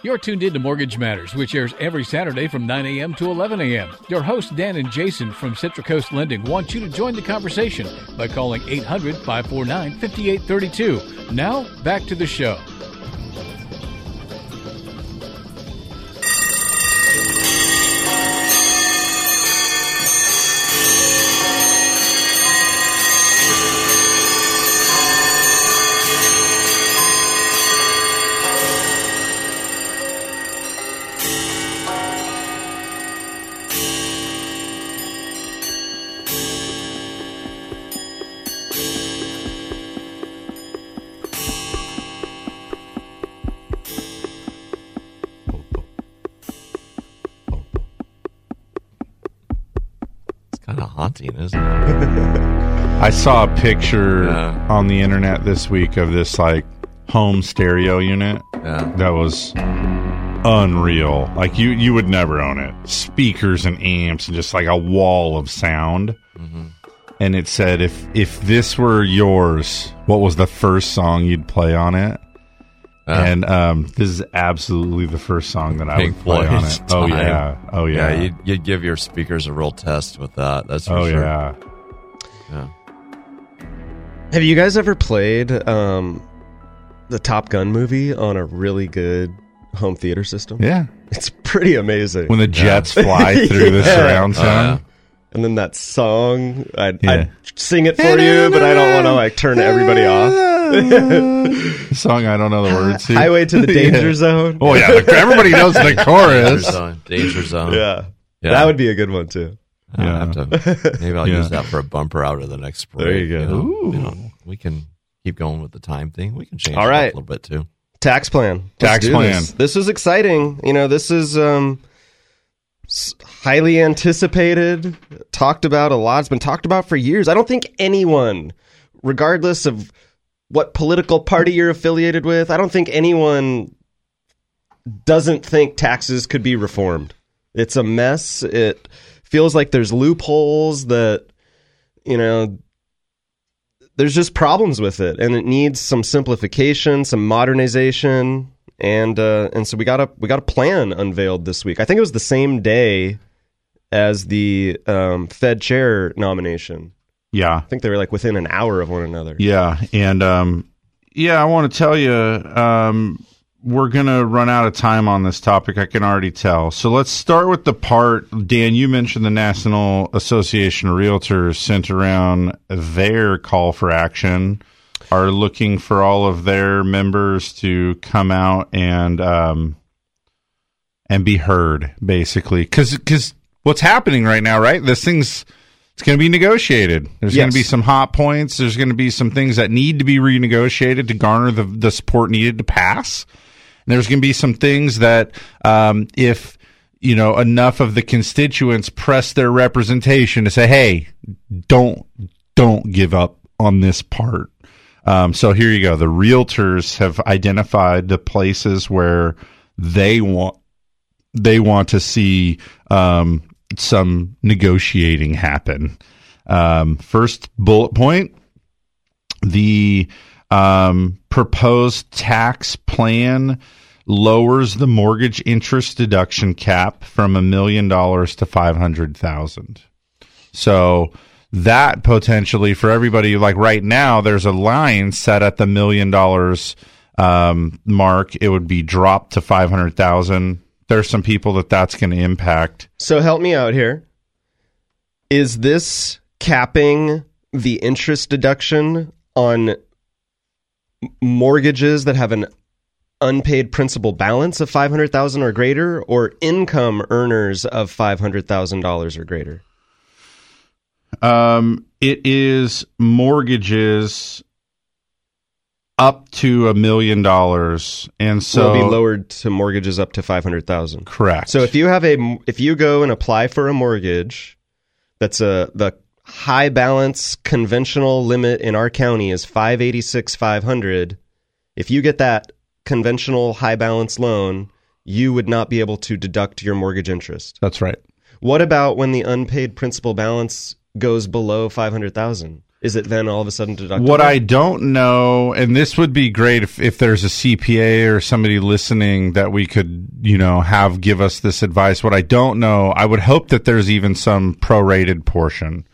You're tuned in to Mortgage Matters, which airs every Saturday from 9 a.m. to 11 a.m. Your hosts, Dan and Jason from Central Coast Lending, want you to join the conversation by calling 800 549 5832. Now, back to the show. I saw a picture on the internet this week of this like home stereo unit that was unreal. Like you you would never own it. Speakers and amps and just like a wall of sound. And it said if if this were yours, what was the first song you'd play on it? And um, this is absolutely the first song that I Pink would play on it. Oh yeah, oh yeah. you'd, you'd give your speakers a real test with that. That's for Oh, sure. yeah. Yeah. Have you guys ever played um, the Top Gun movie on a really good home theater system? Yeah. It's pretty amazing. When the jets fly through the surround Oh, sound. And then that song, I'd, Yeah. I'd sing it for you, but I don't want to like turn everybody off. song I don't know the words to. Highway to the Danger Yeah. Zone. Oh yeah, everybody knows the chorus. Danger zone. Danger zone. Yeah. Yeah. That would be a good one too. I'll have to- maybe I'll Yeah. use that for a bumper out of the next break. There you go. know? You know, we can keep going with the time thing. We can change All it a little bit too. Tax plan. Tax plan. This. This is exciting. You know, this is um, highly anticipated, talked about a lot. It's been talked about for years. I don't think anyone, regardless of what political party you're affiliated with, I don't think anyone doesn't think taxes could be reformed. It's a mess. It feels like there's loopholes that, you know, there's just problems with it and it needs some simplification some modernization and uh, and so we got a we got a plan unveiled this week. I think it was the same day as the um, fed chair nomination. Yeah. i think they were like within an hour of one another. Yeah, and um, yeah, I want to tell you, um, we're gonna run out of time on this topic. I can already tell. So let's start with the part. Dan, you mentioned the National Association of Realtors sent around their call for action. Are looking for all of their members to come out and um, and be heard, basically, because cause what's happening right now, right? This thing's it's going to be negotiated. There's going to be some hot points. There's going to be some things that need to be renegotiated to garner the, the support needed to pass. There's going to be some things that, um, if you know enough of the constituents press their representation to say, "Hey, don't don't give up on this part." Um, so here you go. The realtors have identified the places where they want they want to see um, some negotiating happen. Um, first bullet point: the um, proposed tax plan lowers the mortgage interest deduction cap from a million dollars to five hundred thousand. So that potentially for everybody, like right now, there's a line set at the million dollars um, mark. It would be dropped to five hundred thousand. There's some people that that's going to impact. so help me out here is this capping the interest deduction on mortgages that have an unpaid principal balance of 500,000 or greater or income earners of $500,000 or greater? Um, it is mortgages up to a million dollars, and so will be lowered to mortgages up to 500,000. Correct. So if you have a if you go and apply for a mortgage that's a the high balance conventional limit in our county is 586 500, if you get that conventional high balance loan, you would not be able to deduct your mortgage interest. That's right. What about when the unpaid principal balance goes below 500,000? Is it then all of a sudden deductible? What I don't know, and this would be great if, if there's a CPA or somebody listening that we could, you know, have give us this advice. What I don't know, I would hope that there's even some prorated portion.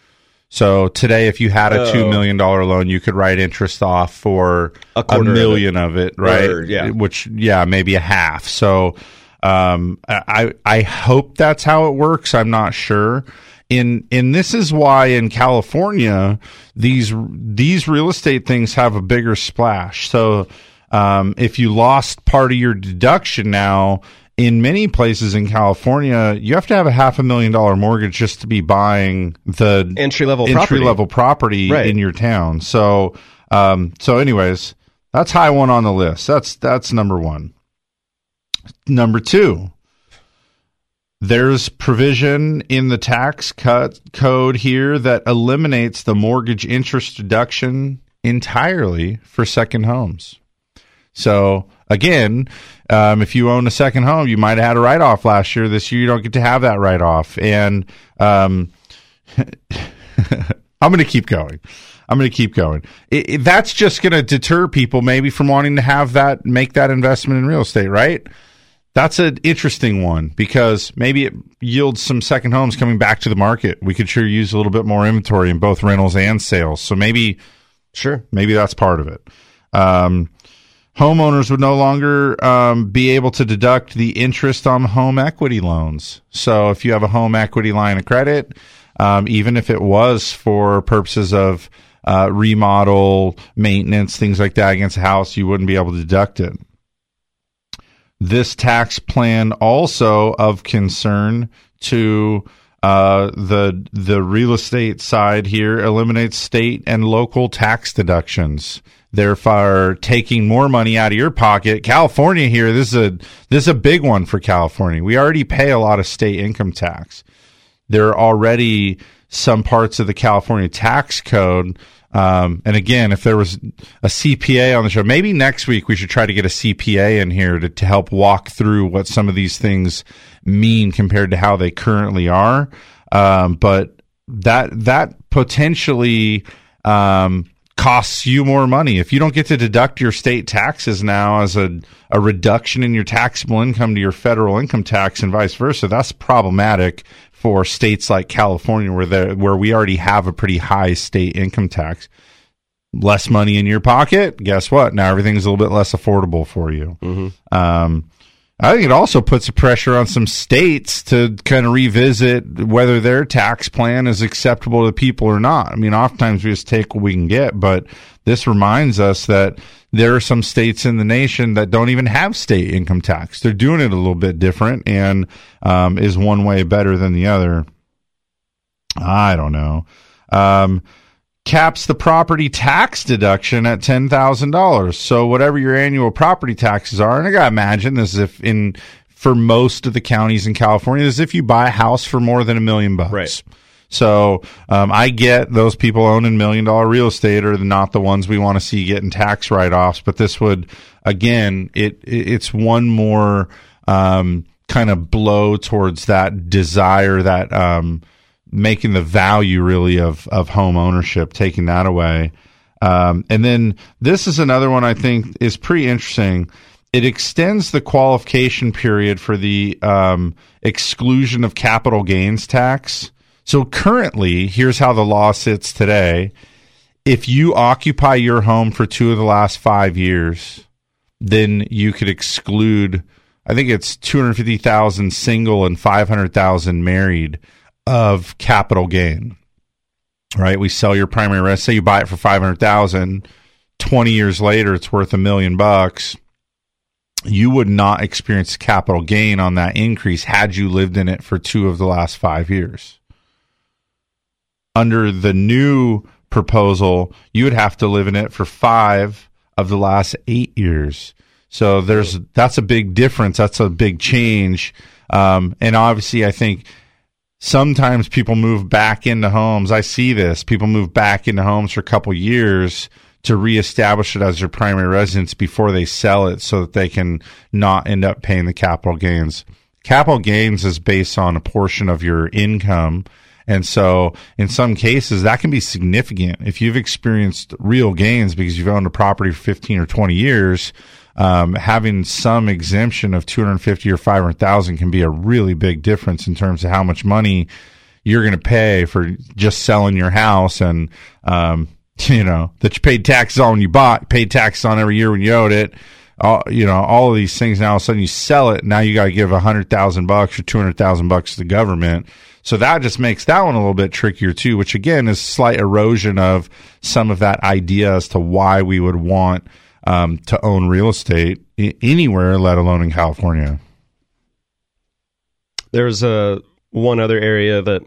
So today, if you had a two million dollar loan, you could write interest off for A a, quarter of million of it, right? Or, yeah. Which, yeah, maybe a half. So, um, I I hope that's how it works. I'm not sure. In and this is why in California these these real estate things have a bigger splash. So, um, if you lost part of your deduction now. In many places in California, you have to have a half a million dollar mortgage just to be buying the Entry level entry property. level property Right. in your town. So, um, so anyways, that's high one on the list. That's that's number one. Number two, there's provision in the tax cut code here that eliminates the mortgage interest deduction entirely for second homes. So again, um, if you own a second home, you might have had a write off last year. This year, you don't get to have that write off, and um, I'm going to keep going. I'm going to keep going. It, it- that's just going to deter people maybe from wanting to have that, make that investment in real estate, right? That's an interesting one because maybe it yields some second homes coming back to the market. We could sure use a little bit more inventory in both rentals and sales. So maybe, sure, maybe that's part of it. Um, homeowners would no longer um, be able to deduct the interest on home equity loans. So if you have a home equity line of credit, um, even if it was for purposes of uh, remodel, maintenance, things like that against a house, you wouldn't be able to deduct it. This tax plan also of concern to uh, the the real estate side here eliminates state and local tax deductions, therefore taking more money out of your pocket. California here, this is a this is a big one for California. We already pay a lot of state income tax. There are already some parts of the California tax code. Um, and again, if there was a CPA on the show, maybe next week we should try to get a CPA in here to, to help walk through what some of these things mean compared to how they currently are. Um, but that that potentially um, costs you more money if you don't get to deduct your state taxes now as a, a reduction in your taxable income to your federal income tax and vice versa. That's problematic for states like California where there where we already have a pretty high state income tax. Less money in your pocket. Guess what? Now everything's a little bit less affordable for you. Um, I think it also puts a pressure on some states to kind of revisit whether their tax plan is acceptable to people or not. I mean, oftentimes we just take what we can get, but this reminds us that there are some states in the nation that don't even have state income tax. They're doing it a little bit different and um, is one way better than the other. I don't know. Um, caps the property tax deduction at ten thousand dollars. So whatever your annual property taxes are, and I gotta imagine this is if in for most of the counties in California, is if you buy a house for more than a million bucks. Right. So um, I get those people owning million dollar real estate are not the ones we want to see getting tax write offs. But this would again, it, it it's one more um, kind of blow towards that desire that um, making the value really of of home ownership, taking that away. Um, and then this is another one I think is pretty interesting. It extends the qualification period for the um, exclusion of capital gains tax. So currently, here's how the law sits today. If you occupy your home for two of the last five years, then you could exclude, I think it's 250,000 single and 500,000 married of capital gain. Right? We sell your primary residence. Say you buy it for 500,000. 20 years later, it's worth a million bucks. You would not experience capital gain on that increase had you lived in it for two of the last five years under the new proposal, you would have to live in it for five of the last eight years. So there's that's a big difference. That's a big change. Um, and obviously, I think sometimes people move back into homes. I see this. People move back into homes for a couple years to reestablish it as their primary residence before they sell it so that they can not end up paying the capital gains. Capital gains is based on a portion of your income. And so in some cases that can be significant. If you've experienced real gains because you've owned a property for 15 or 20 years, um, having some exemption of 250 or 500,000 can be a really big difference in terms of how much money you're going to pay for just selling your house and, um, you know, that you paid taxes on when you bought, paid taxes on every year when you owed it. All, you know, all of these things now, all of a sudden you sell it. Now you got to give a hundred thousand bucks or 200,000 bucks to the government. So that just makes that one a little bit trickier too, which again is slight erosion of some of that idea as to why we would want um, to own real estate I- anywhere, let alone in California. There's a one other area that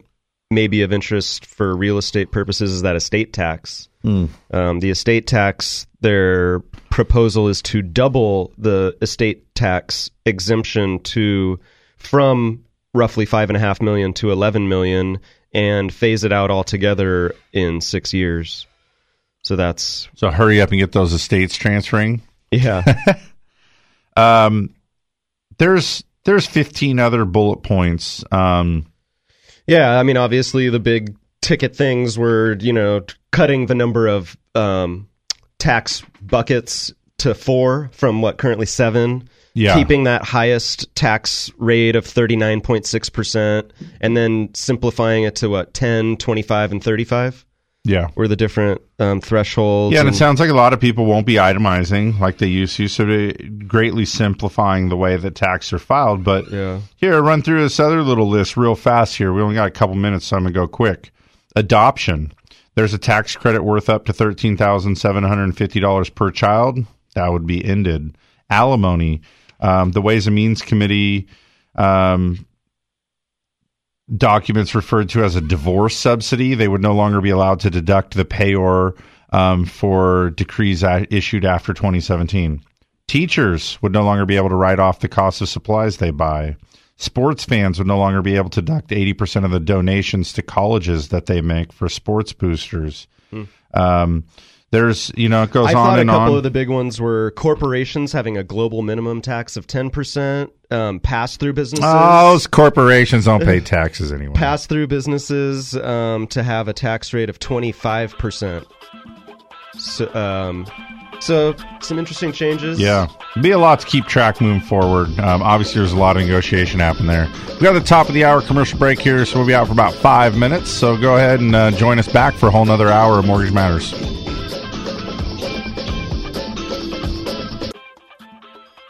may be of interest for real estate purposes is that estate tax. Mm. Um, the estate tax, their proposal is to double the estate tax exemption to from roughly five and a half million to eleven million, and phase it out altogether in six years. So that's So hurry up and get those estates transferring. yeah. Um, there's there's 15 other bullet points. Um, Yeah, I mean, obviously the big ticket things were, you know, cutting the number of um, tax buckets to four from what currently seven. Yeah. Keeping that highest tax rate of 39.6% and then simplifying it to what, 10, 25, and 35 yeah. were the different um, thresholds. Yeah, and it sounds like a lot of people won't be itemizing like they used to, so they greatly simplifying the way that taxes are filed. But Yeah. here, I run through this other little list real fast here. We only got a couple minutes, so I'm going to go quick. Adoption. There's a tax credit worth up to $13,750 per child. That would be ended. Alimony. Um, the Ways and Means Committee um, documents referred to as a divorce subsidy. They would no longer be allowed to deduct the payor um, for decrees issued after 2017. Teachers would no longer be able to write off the cost of supplies they buy. Sports fans would no longer be able to deduct 80% of the donations to colleges that they make for sports boosters. Um, there's, you know, it goes I on thought a couple on. of the big ones were corporations having a global minimum tax of 10%, um, pass through businesses. Oh, those corporations don't pay taxes anymore. pass through businesses um, to have a tax rate of 25%. So, um, so some interesting changes. Yeah, be a lot to keep track moving forward. Um, obviously, there's a lot of negotiation happening there. We got the top of the hour commercial break here, so we'll be out for about five minutes. So go ahead and uh, join us back for a whole nother hour of Mortgage Matters.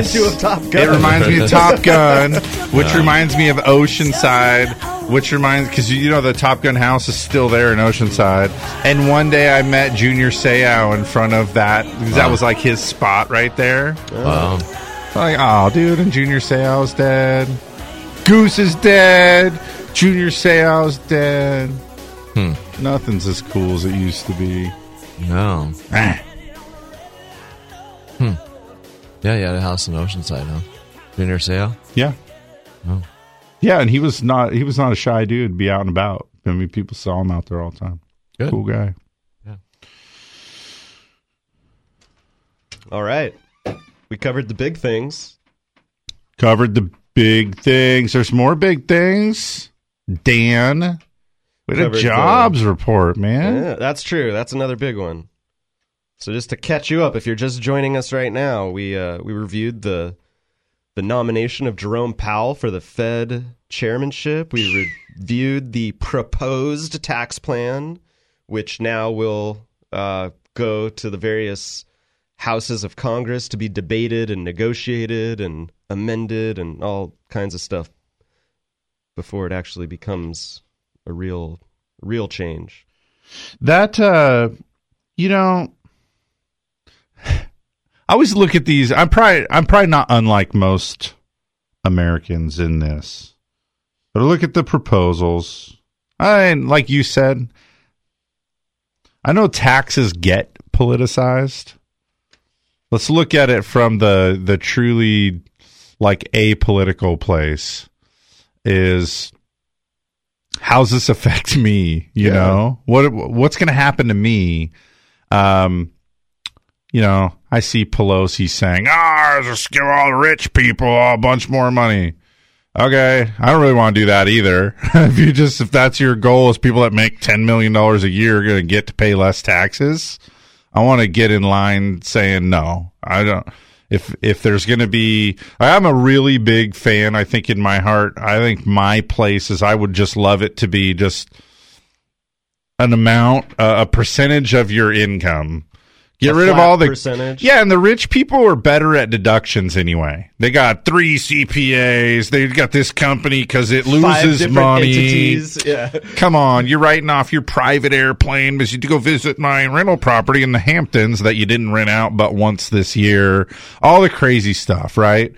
Reminds you of Top Gun. It reminds me of Top Gun, which reminds me of Oceanside, which reminds because you know the Top Gun house is still there in Oceanside. And one day I met Junior Seau in front of that. 'cause That Wow. That was like his spot right there. Wow. Like, oh, dude, and Junior Seau's dead. Goose is dead. Junior Seau's dead. Hmm. Nothing's as cool as it used to be. No. Ah. Yeah, you had a house in Oceanside, huh? Junior Seau? Yeah. Oh. Yeah, and he was not he was not a shy dude. Be out and about. I mean, people saw him out there all the time. Good. Cool guy. Yeah. All right. We covered the big things. Covered the big things. There's more big things. Dan, we had a Covered the- jobs report, man. Yeah, that's true. That's another big one. So just to catch you up, if you're just joining us right now, we uh, we reviewed the the nomination of Jerome Powell for the Fed chairmanship. We reviewed the proposed tax plan, which now will uh, go to the various houses of Congress to be debated and negotiated and amended and all kinds of stuff before it actually becomes a real real change. That uh you know I always look at these I'm probably I'm probably not unlike most Americans in this. But I look at the proposals. And like you said, I know taxes get politicized. Let's look at it from the the truly like apolitical place is how's this affect me you Yeah. know what what's going to happen to me um you know i see pelosi saying ah just give all the rich people a bunch more money. Okay i don't really want to do that either. If you just if that's your goal is people that make 10 million dollars a year are going to get to pay less taxes i want to get in line saying no. I don't if if there's going to be i'm a really big fan i think in my heart. I think my place is i would just love it to be just an amount uh, a percentage of your income get rid of all the percentage? yeah and the rich people are better at deductions anyway. They got three cpas they got this company because it loses money. entities, yeah. come on you're writing off your private airplane because you go visit my rental property in the hamptons that you didn't rent out but once this year. All the crazy stuff right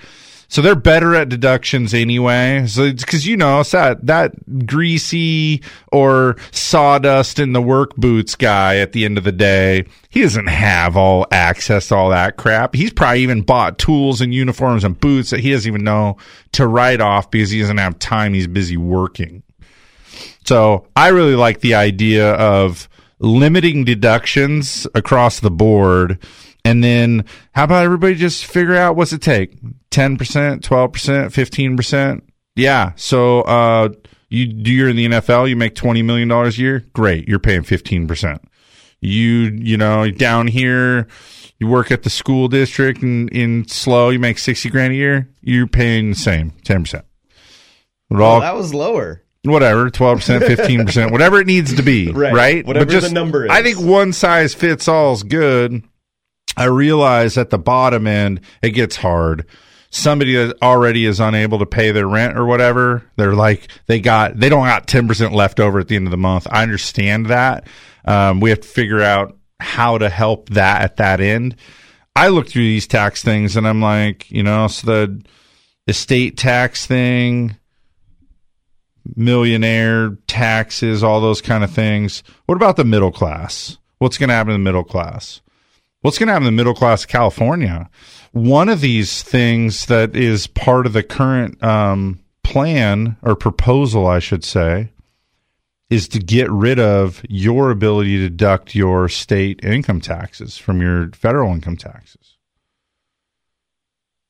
so they're better at deductions anyway. So it's because you know that that greasy or sawdust in the work boots guy at the end of the day, he doesn't have all access to all that crap. He's probably even bought tools and uniforms and boots that he doesn't even know to write off because he doesn't have time. He's busy working. So I really like the idea of limiting deductions across the board. And then how about everybody just figure out what's it take? 10%, 12%, 15%? Yeah. So, uh, you do you're in the NFL, you make $20 million a year. Great. You're paying 15%. You, you know, down here, you work at the school district in, in SLO, you make 60 grand a year. You're paying the same, 10%. It Oh, that was lower. whatever, 12%, 15%, whatever it needs to be. Right. Right. Whatever the number is. I think one size fits all is good. I realize at the bottom end, it gets hard. Somebody that already is unable to pay their rent or whatever, they're like, they got, they don't got 10% left over at the end of the month. I understand that. Um, we have to figure out how to help that at that end. I look through these tax things and I'm like, you know, so the estate tax thing, millionaire taxes, all those kind of things. What about the middle class? What's going to happen to the middle class? What's going to happen to the middle class of California? One of these things that is part of the current um, plan or proposal, I should say, is to get rid of your ability to deduct your state income taxes from your federal income taxes.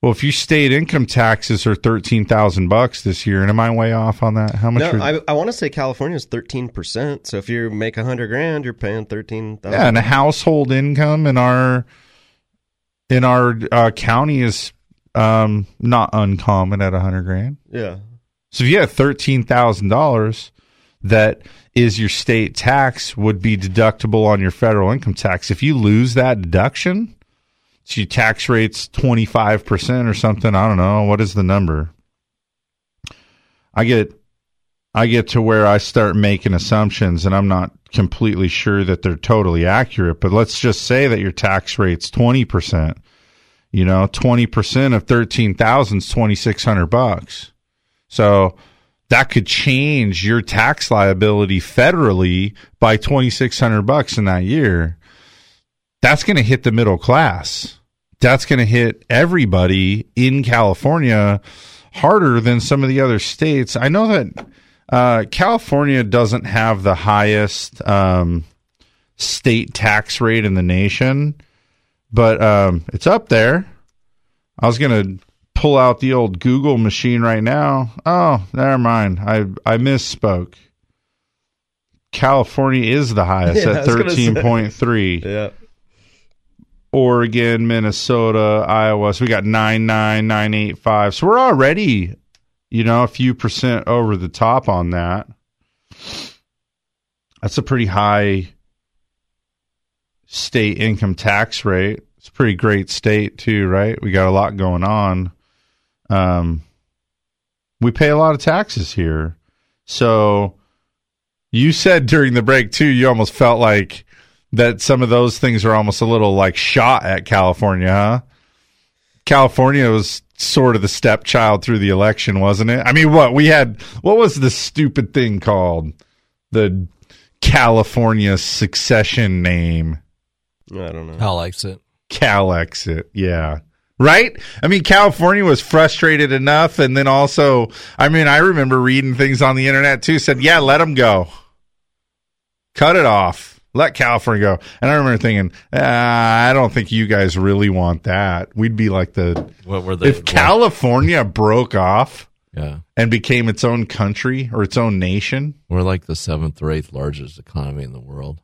Well, if your state income taxes are thirteen thousand bucks this year, and am I way off on that? How much? No, are- I, I want to say California is thirteen percent. So if you make a hundred grand, you're paying thirteen thousand. yeah, and a household income in our in our uh, county is um, not uncommon at a hundred grand. yeah. So if you have thirteen thousand dollars that is your state tax would be deductible on your federal income tax. If you lose that deduction, your tax rate's twenty five percent or something. I don't know what is the number. I get I get to where I start making assumptions, and I'm not completely sure that they're totally accurate. But let's just say that your tax rate's twenty percent. You know, twenty percent of thirteen thousand is twenty six hundred bucks. So that could change your tax liability federally by 2600 bucks in that year. That's going to hit the middle class. That's going to hit everybody in California harder than some of the other states. I know that uh, California doesn't have the highest um, state tax rate in the nation, but um, it's up there. I was gonna pull out the old Google machine right now. Oh, never mind. I I misspoke. California is the highest Yeah, at was gonna say. thirteen point three. Yeah. Oregon, Minnesota, Iowa. So we got nine nine nine eight five. So we're already, you know, a few percent over the top on that. That's a pretty high state income tax rate. It's a pretty great state too, right? We got a lot going on. Um, we pay a lot of taxes here. So you said during the break too, you almost felt like that some of those things are almost a little like shot at California, huh? California was sort of the stepchild through the election, wasn't it? I mean, what we had, what was the stupid thing called? The California succession name. I don't know. Calexit. Calexit, yeah. Right? I mean, California was frustrated enough. And then also, I mean, I remember reading things on the internet too, said, yeah, let them go. Cut it off. Let California go. And I remember thinking, ah, I don't think you guys really want that. We'd be like the, What were they? if California broke off yeah, and became its own country or its own nation, we're like the seventh or eighth largest economy in the world.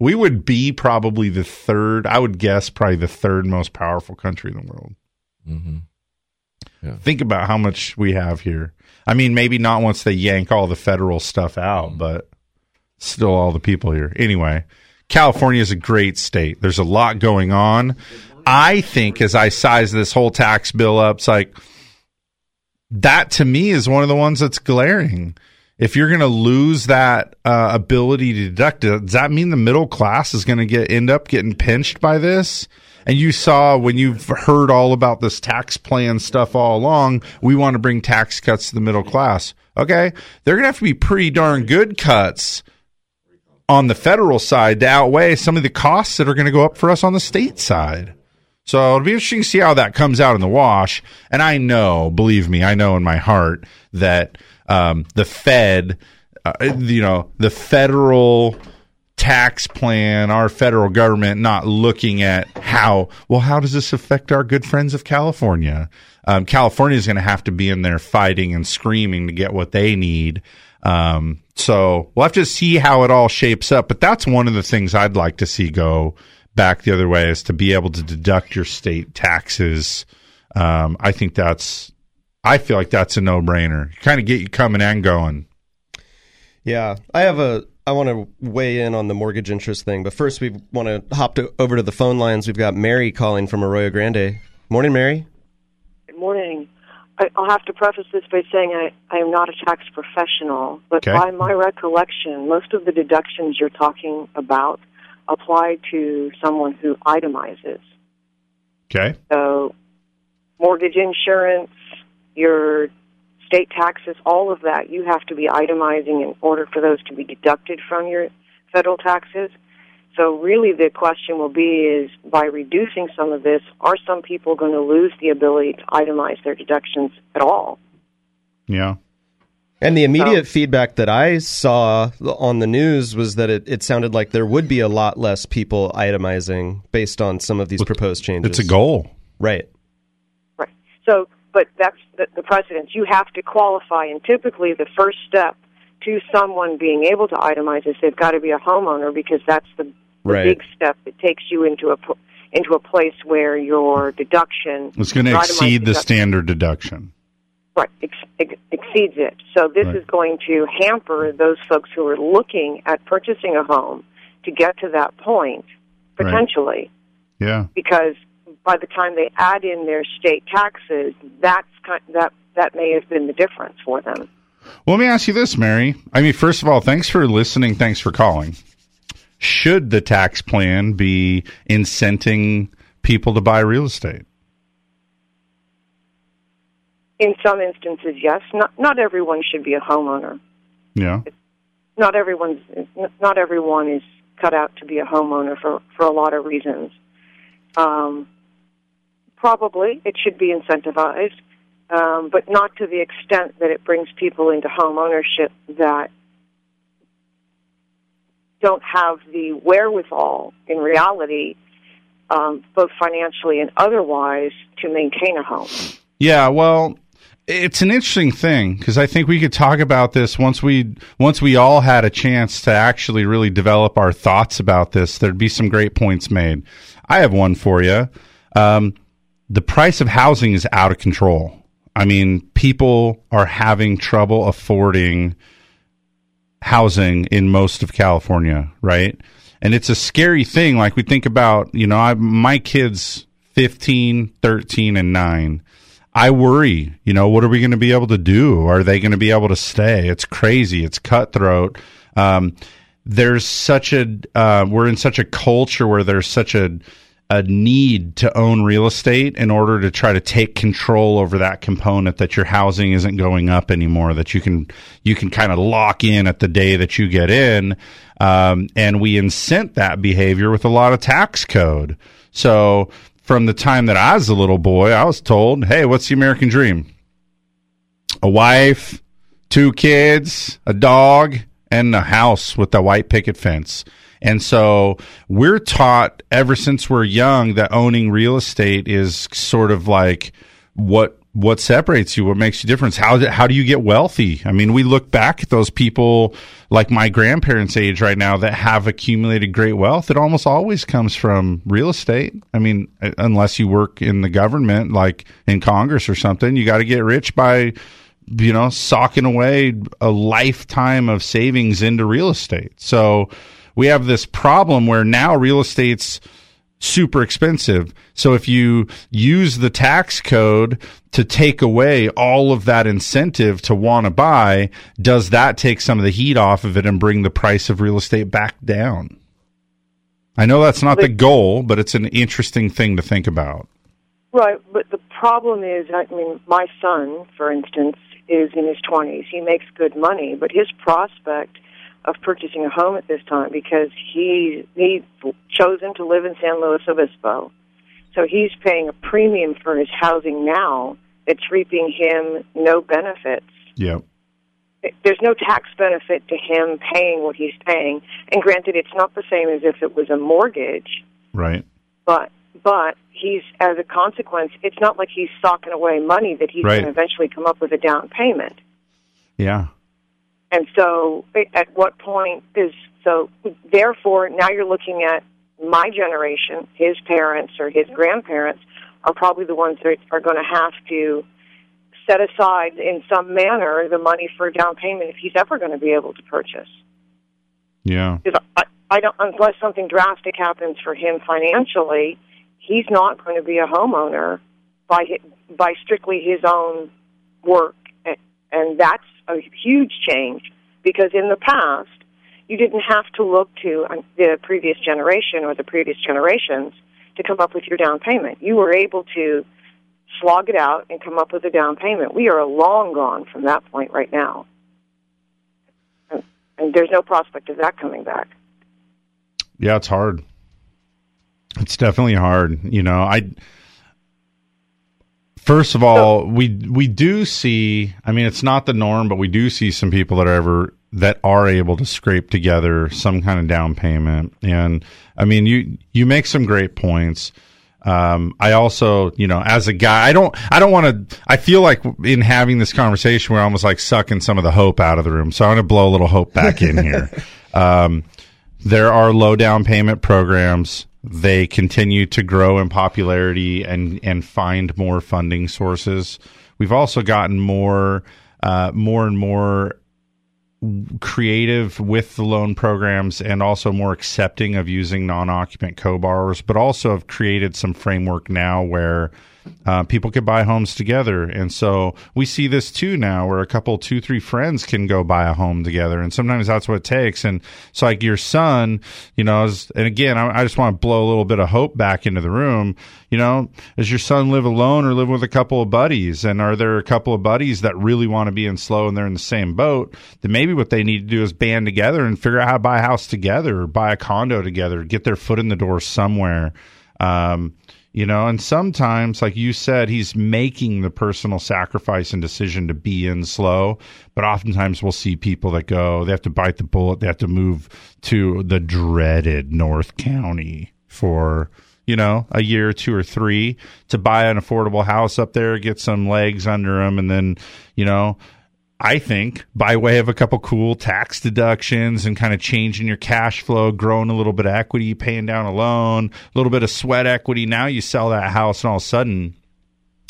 we would be probably the third, I would guess, probably the third most powerful country in the world. Mm-hmm. Think about how much we have here. I mean, maybe not once they yank all the federal stuff out, but still all the people here. Anyway, California is a great state. There's a lot going on. I think as I size this whole tax bill up, it's like that to me is one of the ones that's glaring. If you're going to lose that uh, ability to deduct it, does that mean the middle class is going to get end up getting pinched by this? And you saw when you've heard all about this tax plan stuff all along, we want to bring tax cuts to the middle class. Okay, they're going to have to be pretty darn good cuts on the federal side to outweigh some of the costs that are going to go up for us on the state side. So it'll be interesting to see how that comes out in the wash. And I know, believe me, I know in my heart that um, the Fed, uh, you know, the federal tax plan, our federal government not looking at how, well, how does this affect our good friends of California? Um, California is going to have to be in there fighting and screaming to get what they need. Um, so we'll have to see how it all shapes up. But that's one of the things I'd like to see go back the other way is to be able to deduct your state taxes. Um, I think that's, I feel like that's a no brainer. Kind of get you coming and going. Yeah, I have a. I want to weigh in on the mortgage interest thing, but first we want to hop to, over to the phone lines. We've got Mary calling from Arroyo Grande. Morning, Mary. Good morning. I'll have to preface this by saying I, I am not a tax professional, but Okay. by my recollection, most of the deductions you're talking about apply to someone who itemizes. Okay. So, mortgage insurance, your state taxes, all of that, you have to be itemizing in order for those to be deducted from your federal taxes. So, really, the question will be is by reducing some of this, are some people going to lose the ability to itemize their deductions at all? Yeah. And the immediate feedback that I saw on the news was that it, it sounded like there would be a lot less people itemizing based on some of these proposed changes. It's a goal. Right. Right. So, but that's the, the precedence. You have to qualify, and typically the first step to someone being able to itemize is they've got to be a homeowner because that's the, the Right. big step that takes you into a into a place where your deduction It's going to exceed the standard deduction. Right, ex- ex- exceeds it. So this Right. is going to hamper those folks who are looking at purchasing a home to get to that point Right. potentially Yeah. because by the time they add in their state taxes, that's kind that that may have been the difference for them. Well, let me ask you this, Mary. I mean, first of all, thanks for listening. Thanks for calling. Should the tax plan be incenting people to buy real estate? In some instances, yes. Not not everyone should be a homeowner. Yeah. Not everyone's not everyone is cut out to be a homeowner for for a lot of reasons. Um, probably it should be incentivized, um, but not to the extent that it brings people into home ownership that don't have the wherewithal in reality um, both financially and otherwise, to maintain a home. Yeah, well, it's an interesting thing because I think we could talk about this once we once we all had a chance to actually really develop our thoughts about this. There'd be some great points made. I have one for you. Um, the price of housing is out of control. I mean, people are having trouble affording housing in most of California, right? And it's a scary thing. Like we think about, you know, I, my kids 15, 13, and 9. I worry, you know, what are we going to be able to do? Are they going to be able to stay? It's crazy. It's cutthroat. Um, there's such a, uh, we're in such a culture where there's such a, a need to own real estate in order to try to take control over that component that your housing isn't going up anymore that you can you can kind of lock in at the day that you get in. Um, and we incent that behavior with a lot of tax code. So from the time that I was a little boy I was told hey what's the American dream? A wife two kids a dog and a house with a white picket fence and so we're taught ever since we're young that owning real estate is sort of like what what separates you, what makes you different. How how do you get wealthy? I mean, we look back at those people like my grandparents' age right now that have accumulated great wealth. It almost always comes from real estate. I mean, uh, unless you work in the government, like in Congress or something, you got to get rich by you know socking away a lifetime of savings into real estate. So we have this problem where now real estate's super expensive. So if you use the tax code to take away all of that incentive to want to buy, does that take some of the heat off of it and bring the price of real estate back down? I know that's not the goal, but it's an interesting thing to think about. Right, but the problem is, I mean, my son, for instance, is in his 20s. He makes good money, but his prospect of purchasing a home at this time because he he chosen to live in San Luis Obispo. So he's paying a premium for his housing now. It's reaping him no benefits. Yep. There's no tax benefit to him paying what he's paying. And granted, it's not the same as if it was a mortgage. Right. But but he's as a consequence, it's not like he's socking away money that he's Right. going to eventually come up with a down payment. Yeah. And so, at what point is so? Therefore, now you're looking at my generation, his parents or his grandparents are probably the ones that are going to have to set aside in some manner the money for a down payment if he's ever going to be able to purchase. Yeah. Because I, I don't, unless something drastic happens for him financially, he's not going to be a homeowner by by strictly his own work, and, and that's a huge change because in the past you didn't have to look to uh, the previous generation or the previous generations to come up with your down payment. You were able to slog it out and come up with a down payment. We are long gone from that point right now. And, and there's no prospect of that coming back. Yeah, it's hard. It's definitely hard. You know, I first of all, we we do see. I mean, it's not the norm, but we do see some people that are ever that are able to scrape together some kind of down payment. And I mean, you you make some great points. Um, I also, you know, as a guy, I don't, I don't want to. I feel like in having this conversation, we're almost like sucking some of the hope out of the room. So I'm going to blow a little hope back in here. Um, there are low down payment programs. They continue to grow in popularity and and find more funding sources. We've also gotten more, uh, more and more creative with the loan programs and also more accepting of using non-occupant co-borrowers but also have created some framework now where uh, people could buy homes together. And so we see this too now where a couple two three friends can go buy a home together. And sometimes that's what it takes. And it's like your son you know is, and again I, I just want to blow a little bit of hope back into the room. You know does your son live alone or live with a couple of buddies? And are there a couple of buddies that really want to be in SLO and they're in the same boat? Then maybe what they need to do is band together and figure out how to buy a house together or buy a condo together get their foot in the door somewhere. Um, you know and sometimes like you said he's making the personal sacrifice and decision to be in SLO but oftentimes we'll see people that go they have to bite the bullet they have to move to the dreaded north county for you know, a year or two or three to buy an affordable house up there, get some legs under them, and then, you know, I think by way of a couple cool tax deductions and kind of changing your cash flow, growing a little bit of equity, paying down a loan, a little bit of sweat equity. Now you sell that house and all of a sudden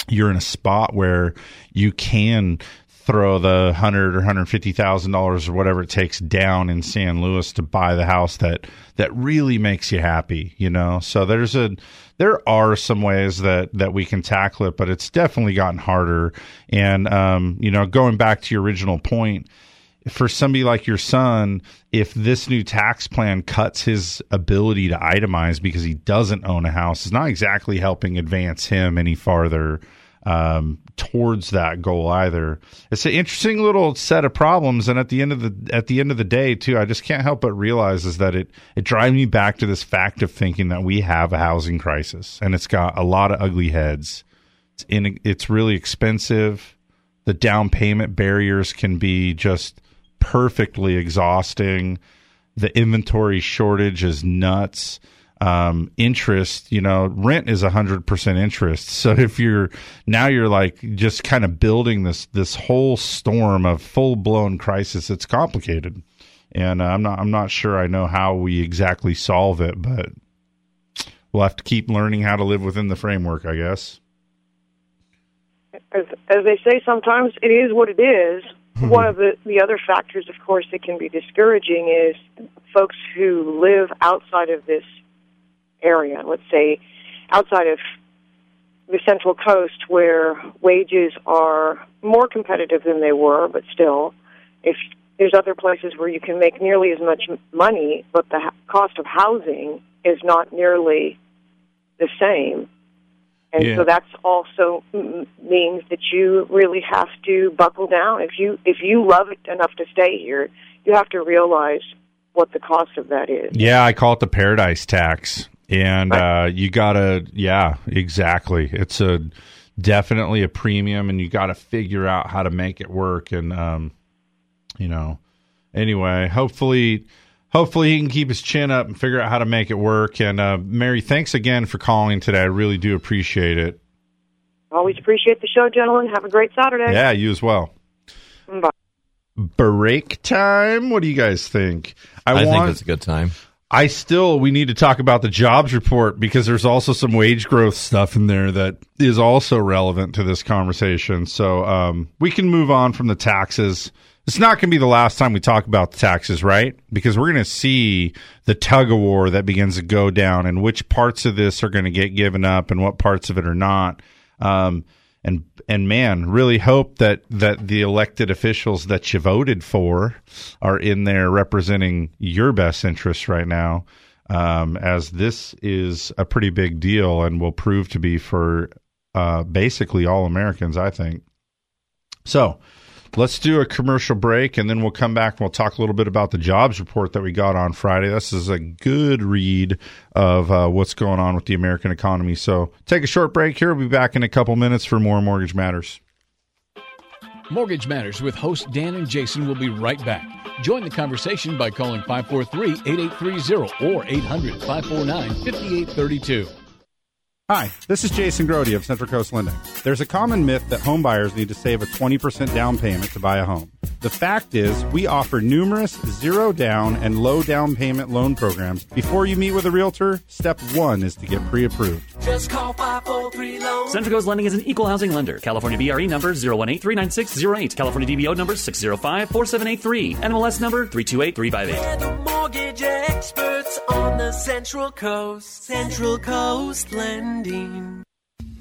you're in a spot where you can throw the hundred or hundred fifty thousand dollars or whatever it takes down in San Luis to buy the house that that really makes you happy, you know. So there's a there are some ways that that we can tackle it, but it's definitely gotten harder. And um, you know, going back to your original point, for somebody like your son, if this new tax plan cuts his ability to itemize because he doesn't own a house, it's not exactly helping advance him any farther um, towards that goal either. It's an interesting little set of problems, and at the end of the at the end of the day, too, I just can't help but realize is that it it drives me back to this fact of thinking that we have a housing crisis, and it's got a lot of ugly heads. It's in it's really expensive. The down payment barriers can be just perfectly exhausting. The inventory shortage is nuts um, interest, you know, rent is a hundred percent interest. So if you're now you're like just kind of building this this whole storm of full blown crisis, it's complicated, and uh, I'm not I'm not sure I know how we exactly solve it, but we'll have to keep learning how to live within the framework, I guess. As, as they say, sometimes it is what it is. One of the, the other factors, of course, that can be discouraging is folks who live outside of this area, let's say outside of the Central Coast, where wages are more competitive than they were, but still, if there's other places where you can make nearly as much money, but the cost of housing is not nearly the same. And Yeah. so that's also means that you really have to buckle down. If you if you love it enough to stay here, you have to realize what the cost of that is. Yeah, I call it the paradise tax. And uh, you gotta, yeah, exactly. It's a definitely a premium, and you got to figure out how to make it work. And um, you know, anyway, hopefully, hopefully he can keep his chin up and figure out how to make it work. And uh, Mary, thanks again for calling today. I really do appreciate it. Always appreciate the show, gentlemen. Have a great Saturday. Yeah, you as well. Bye. Break time. What do you guys think? I, think want- it's a good time. I still we need to talk about the jobs report because there's also some wage growth stuff in there that is also relevant to this conversation. So um, we can move on from the taxes. It's not going to be the last time we talk about the taxes, right? Because we're going to see the tug of war that begins to go down, and which parts of this are going to get given up, and what parts of it are not. Um, and and man, really hope that that the elected officials that you voted for are in there representing your best interests right now, um, as this is a pretty big deal and will prove to be for uh, basically all Americans, I think. So. Let's do a commercial break and then we'll come back and we'll talk a little bit about the jobs report that we got on Friday. This is a good read of uh, what's going on with the American economy. So take a short break here. We'll be back in a couple minutes for more Mortgage Matters. Mortgage Matters with host Dan and Jason will be right back. Join the conversation by calling 543 8830 or 800 549 5832. Hi, this is Jason Grody of Central Coast Lending. There's a common myth that home buyers need to save a 20% down payment to buy a home. The fact is, we offer numerous zero down and low down payment loan programs. Before you meet with a realtor, step one is to get pre approved. Just call 543 Loan. Central Coast Lending is an equal housing lender. California BRE number 018-39608. California DBO number 605-4783. NMLS number 328358. We're the mortgage experts on the Central Coast. Central Coast Lending.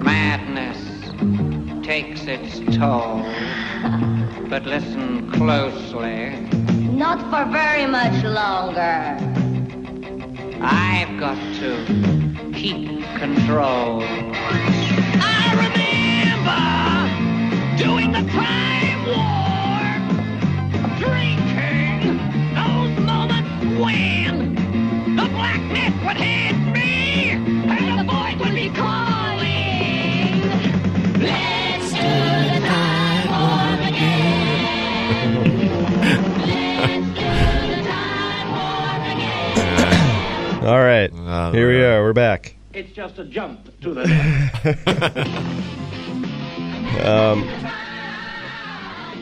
Madness takes its toll. But listen closely. Not for very much longer. I've got to keep control. I remember doing the Time Warp, drinking those moments when the blackness would hit me and the voice would be calling. Let's do the Time Warp All right. Here we are. We're back. It's just a jump to the left. Um,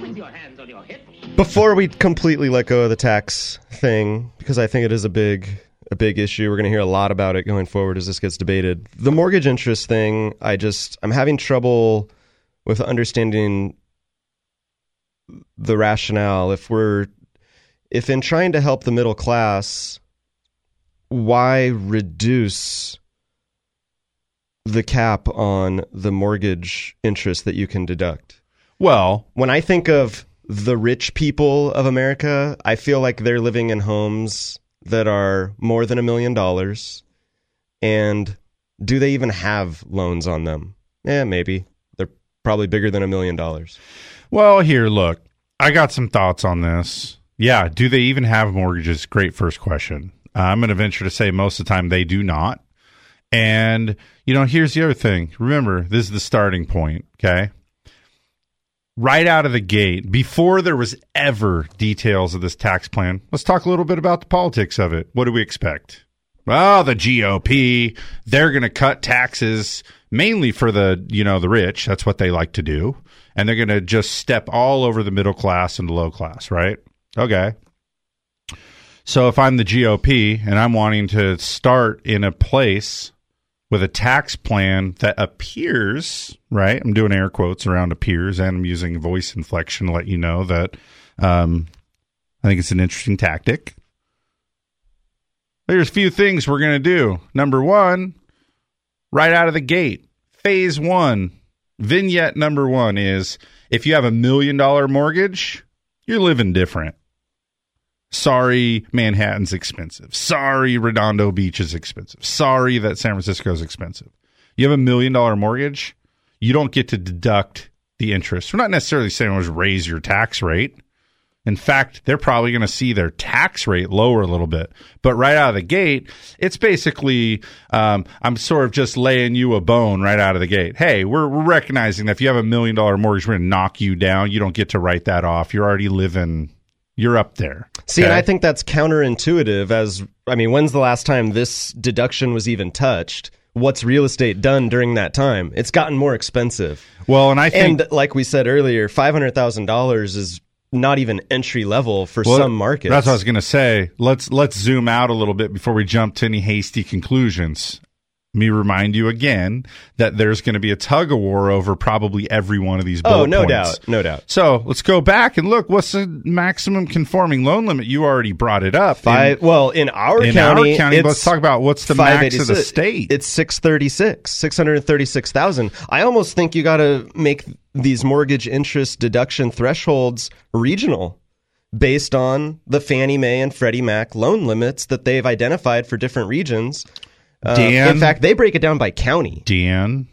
With your hands on your hips. before we completely let go of the tax thing, because I think it is a big a big issue. We're going to hear a lot about it going forward as this gets debated. The mortgage interest thing, I just I'm having trouble with understanding the rationale. If we're if in trying to help the middle class, why reduce the cap on the mortgage interest that you can deduct? Well, when I think of the rich people of America, I feel like they're living in homes that are more than a million dollars. And do they even have loans on them? Yeah, maybe. They're probably bigger than a million dollars. Well, here, look, I got some thoughts on this. Yeah, do they even have mortgages? Great first question. Uh, I'm going to venture to say most of the time they do not. And, you know, here's the other thing. Remember, this is the starting point, okay? Right out of the gate, before there was ever details of this tax plan, let's talk a little bit about the politics of it. What do we expect? Well, the GOP, they're going to cut taxes mainly for the, you know, the rich. That's what they like to do. And they're going to just step all over the middle class and the low class, right? Okay. So if I'm the GOP and I'm wanting to start in a place with a tax plan that appears, right? I'm doing air quotes around appears and I'm using voice inflection to let you know that um, I think it's an interesting tactic. There's a few things we're going to do. Number one, right out of the gate, phase one, vignette number one is if you have a million dollar mortgage, you're living different. Sorry, Manhattan's expensive. Sorry, Redondo Beach is expensive. Sorry that San Francisco is expensive. You have a million dollar mortgage, you don't get to deduct the interest. We're not necessarily saying let's raise your tax rate. In fact, they're probably going to see their tax rate lower a little bit. But right out of the gate, it's basically um, I'm sort of just laying you a bone right out of the gate. Hey, we're, we're recognizing that if you have a million dollar mortgage, we're going to knock you down. You don't get to write that off. You're already living. You're up there. See, and I think that's counterintuitive. As I mean, when's the last time this deduction was even touched? What's real estate done during that time? It's gotten more expensive. Well, and I think, and like we said earlier, five hundred thousand dollars is not even entry level for Well, some markets. That's what I was going to say. Let's let's zoom out a little bit before we jump to any hasty conclusions. Me remind you again that there's going to be a tug of war over probably every one of these. Oh, no points. doubt, no doubt. So let's go back and look. What's the maximum conforming loan limit? You already brought it up. Five, well, in our in county, our county, let's talk about what's the max of the state. It's six thirty six, six hundred thirty six thousand. I almost think you got to make these mortgage interest deduction thresholds regional, based on the Fannie Mae and Freddie Mac loan limits that they've identified for different regions. Uh, in fact, they break it down by county. Dan,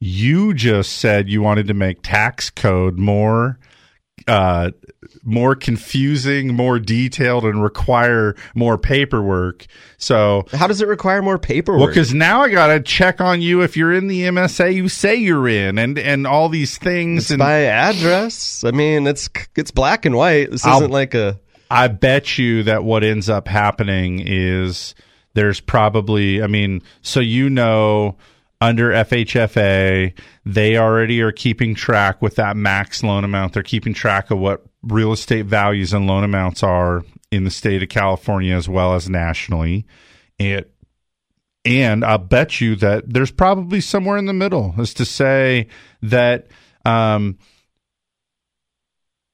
You just said you wanted to make tax code more uh more confusing, more detailed and require more paperwork. So How does it require more paperwork? well, because now I gotta check on you if you're in the MSA you say you're in, and and all these things. It's and by address. I mean, it's it's black and white. This I'll- isn't like a I bet you that what ends up happening is there's probably, I mean, so you know, under FHFA, they already are keeping track with that max loan amount. They're keeping track of what real estate values and loan amounts are in the state of California as well as nationally. It and I'll bet you that there's probably somewhere in the middle as to say that um,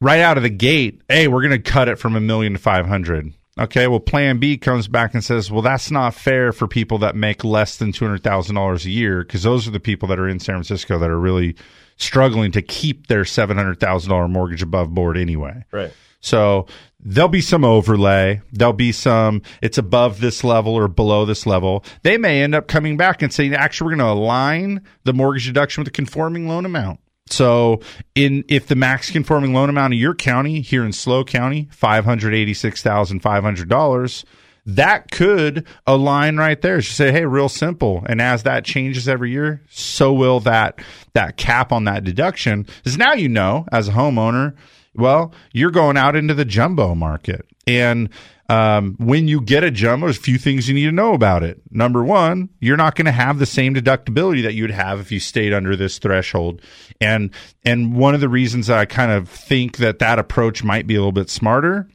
right out of the gate, hey, we're going to cut it from a million to 500. Okay, well, plan B comes back and says, well, that's not fair for people that make less than $200,000 a year because those are the people that are in San Francisco that are really struggling to keep their $700,000 mortgage above board anyway. right. So there'll be some overlay. There'll be some, it's above this level or below this level. They may end up coming back and saying, actually, we're going to align the mortgage deduction with the conforming loan amount. So in if the max conforming loan amount of your county here in SLO County, five hundred eighty six thousand five hundred dollars, that could align right there. Just say, hey, real simple. And as that changes every year, so will that that cap on that deduction. Because now you know, as a homeowner, well, you're going out into the jumbo market. And um, when you get a jumbo, there's a few things you need to know about it. Number one, you're not going to have the same deductibility that you'd have if you stayed under this threshold. And and one of the reasons I kind of think that that approach might be a little bit smarter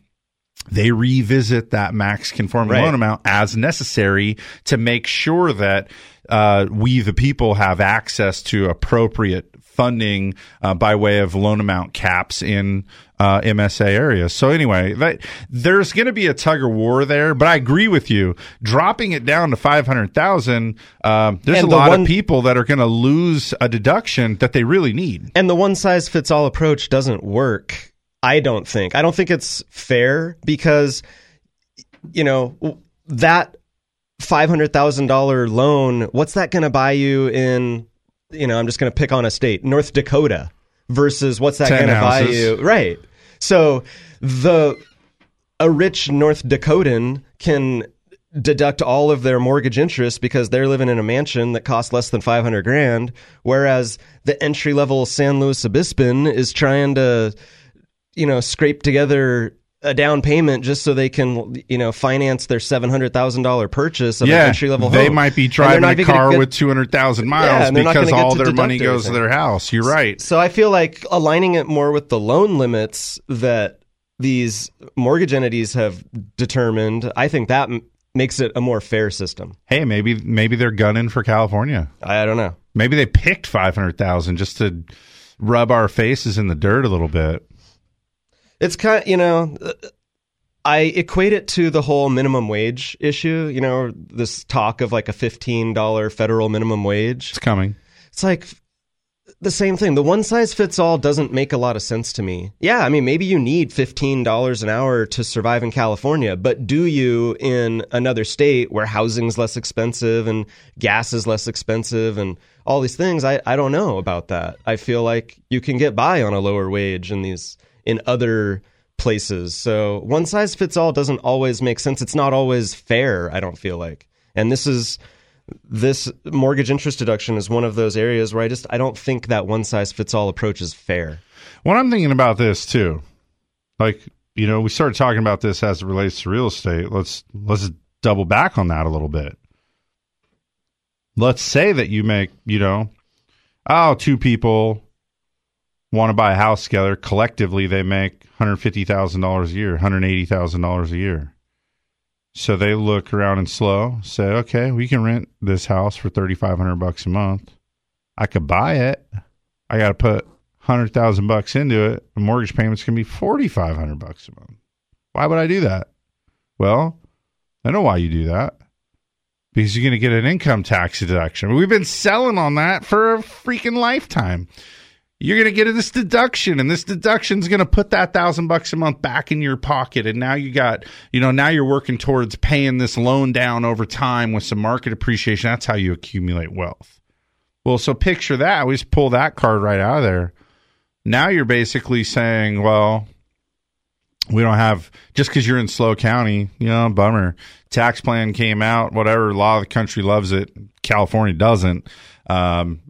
they revisit that max conforming Right. loan amount as necessary to make sure that uh, we, the people, have access to appropriate funding uh, by way of loan amount caps in uh, MSA areas. So anyway, that, there's going to be a tug of war there, but I agree with you. Dropping it down to five hundred thousand, um, there's And a the lot one- of people that are going to lose a deduction that they really need. And the one size fits all approach doesn't work. I don't think. I don't think it's fair because, you know, that five hundred thousand dollar loan. What's that going to buy you in? You know, I'm just going to pick on a state, North Dakota, versus what's that going to buy you? Right. So the a rich North Dakotan can deduct all of their mortgage interest because they're living in a mansion that costs less than 500 grand whereas the entry level San Luis Obispo is trying to you know scrape together a down payment just so they can you know finance their $700,000 purchase of an yeah, entry level home. they might be driving a car get- with 200,000 Yeah, miles and they're not because all their money deduct goes to their house. You're right. So I feel like aligning it more with the loan limits that these mortgage entities have determined, I think that m- makes it a more fair system. Hey, maybe maybe they're gunning for California. I don't know. Maybe they picked 500,000 just to rub our faces in the dirt a little bit. It's kind of, you know, uh, I equate it to the whole minimum wage issue, you know, this talk of like a $15 federal minimum wage. It's coming. It's like the same thing. The one size fits all doesn't make a lot of sense to me. Yeah, I mean, maybe you need $15 an hour to survive in California, but do you in another state where housing's less expensive and gas is less expensive and all these things? I, I don't know about that. I feel like you can get by on a lower wage in these in other places. So one size fits all doesn't always make sense. It's not always fair, I don't feel like. And this is this mortgage interest deduction is one of those areas where I just I don't think that one size fits all approach is fair. What I'm thinking about this too, like you know, we started talking about this as it relates to real estate. Let's let's double back on that a little bit. Let's say that you make, you know, oh, two people want to buy a house together. Collectively, they make hundred fifty thousand dollars a year, hundred eighty thousand dollars a year. So they look around and SLO, say, okay, we can rent this house for thirty five hundred bucks a month. I could buy it. I got to put hundred thousand bucks into it. The mortgage payment's gonna be forty five hundred bucks a month. Why would I do that? Well, I know why you do that. Because you're gonna get an income tax deduction. We've been selling on that for a freaking lifetime. You're gonna get this deduction, and this deduction's gonna put that thousand bucks a month back in your pocket. And now you got, you know, now you're working towards paying this loan down over time with some market appreciation. That's how you accumulate wealth. Well, so picture that. We just pull that card right out of there. Now you're basically saying, well, we don't have just because you're in SLO County, you know, bummer. Tax plan came out, whatever. A lot of the country loves it. California doesn't. Um,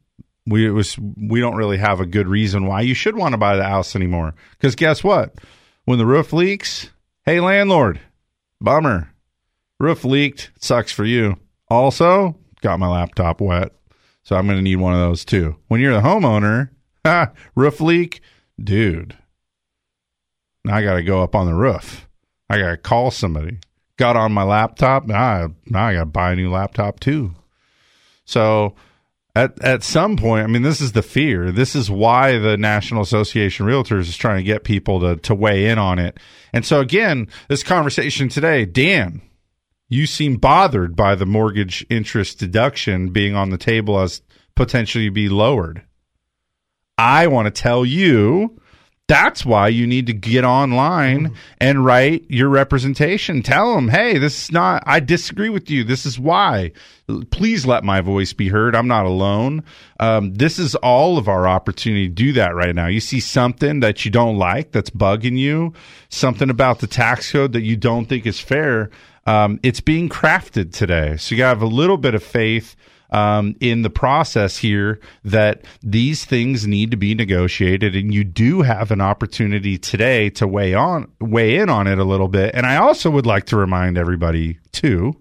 we was we don't really have a good reason why you should want to buy the house anymore. Because guess what? When the roof leaks, hey landlord, bummer. Roof leaked, sucks for you. Also, got my laptop wet, so I'm going to need one of those too. When you're the homeowner, roof leak, dude. Now I got to go up on the roof. I got to call somebody. Got on my laptop. Now I, now I got to buy a new laptop too. So at at some point, I mean, this is the fear. This is why the National Association of Realtors is trying to get people to to weigh in on it. And so again, this conversation today, Dan, you seem bothered by the mortgage interest deduction being on the table as potentially be lowered. I want to tell you that's why you need to get online and write your representation. Tell them, hey, this is not, I disagree with you. This is why. Please let my voice be heard. I'm not alone. Um, this is all of our opportunity to do that right now. You see something that you don't like that's bugging you, something about the tax code that you don't think is fair. Um, it's being crafted today. So you got to have a little bit of faith um, in the process here that these things need to be negotiated, and you do have an opportunity today to weigh on weigh in on it a little bit. And I also would like to remind everybody too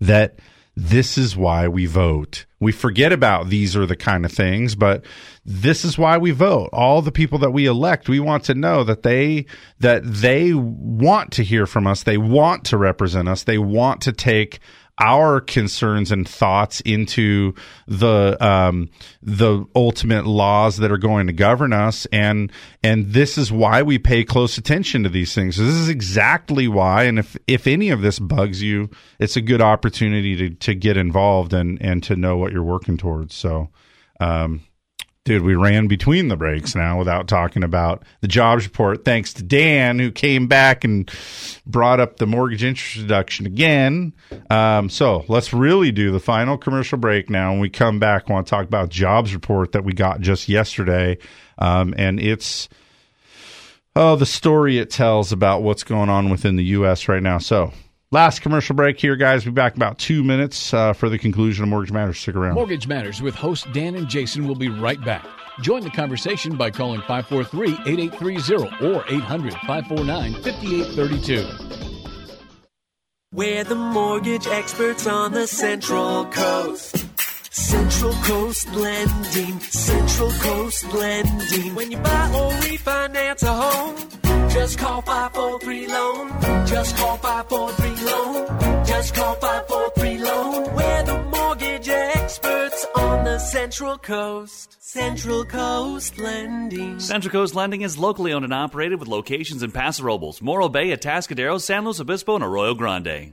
that this is why we vote. We forget about these are the kind of things, but this is why we vote. All the people that we elect, we want to know that they that they want to hear from us. They want to represent us. They want to take our concerns and thoughts into the um, the ultimate laws that are going to govern us, and and this is why we pay close attention to these things. This is exactly why. And if if any of this bugs you, it's a good opportunity to to get involved and and to know what you're working towards. So. Um, Dude, we ran between the breaks now without talking about the jobs report. Thanks to Dan, who came back and brought up the mortgage interest deduction again. Um, so let's really do the final commercial break now. When we come back, want to talk about jobs report that we got just yesterday. Um, and it's, oh, the story it tells about what's going on within the U.S. right now. So Last commercial break here, guys. We'll be back in about two minutes uh, for the conclusion of Mortgage Matters. Stick around. Mortgage Matters with hosts Dan and Jason will be right back. Join the conversation by calling 543 8830 or 800 549 5832. We're the mortgage experts on the Central Coast. Central Coast Lending, Central Coast Lending. When you buy or refinance a home, just call 543 Loan. Just call 543 Loan. Just call 543 Loan. We're the mortgage experts on the Central Coast. Central Coast Lending. Central Coast Lending is locally owned and operated with locations in Paso Robles, Morro Bay, Atascadero, San Luis Obispo, and Arroyo Grande.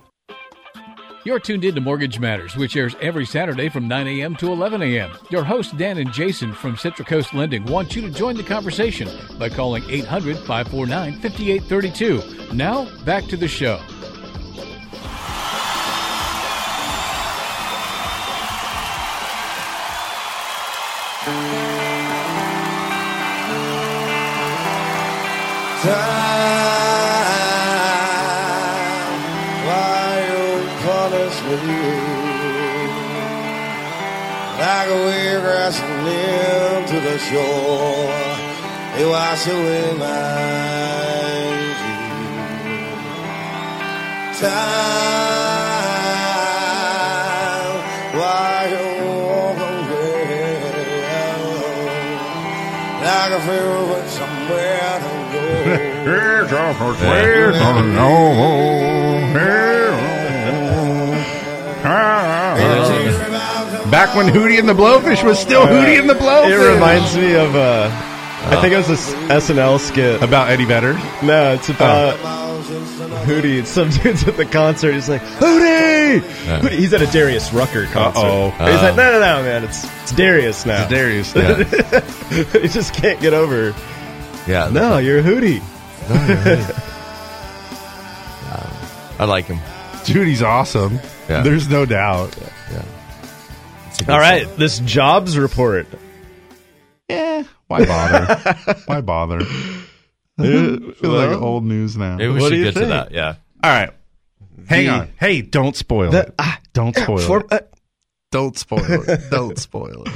You're tuned in to Mortgage Matters, which airs every Saturday from 9 a.m. to 11 a.m. Your hosts, Dan and Jason from Central Coast Lending, want you to join the conversation by calling 800 549 5832. Now, back to the show. Why like a and live to the shore. They wash away my time. While you walk away, like a fever with somewhere to go. Back when Hootie and the Blowfish was still Hootie and the Blowfish. It reminds me of uh, I think it was a s- SNL skit about Eddie Vedder. No, it's about Hootie. Some dude's at the concert. He's like, Hootie! Hootie! He's at a Darius Rucker concert. Uh-oh. He's like, no, no, no, man. It's it's Darius now. It's Darius now. he just can't get over. Yeah. No, you're a Hootie. No, you're a Hootie. I like him. Dude, he's awesome. Yeah. There's no doubt. Yeah. All right, this jobs report. Yeah. Why bother? Why bother? feel like well, old news now. Maybe we What should do you get to think? that. Yeah. All right. Hang The- on. Hey, don't spoil The- it. don't spoil For- it. uh, Don't spoil it. Don't spoil it.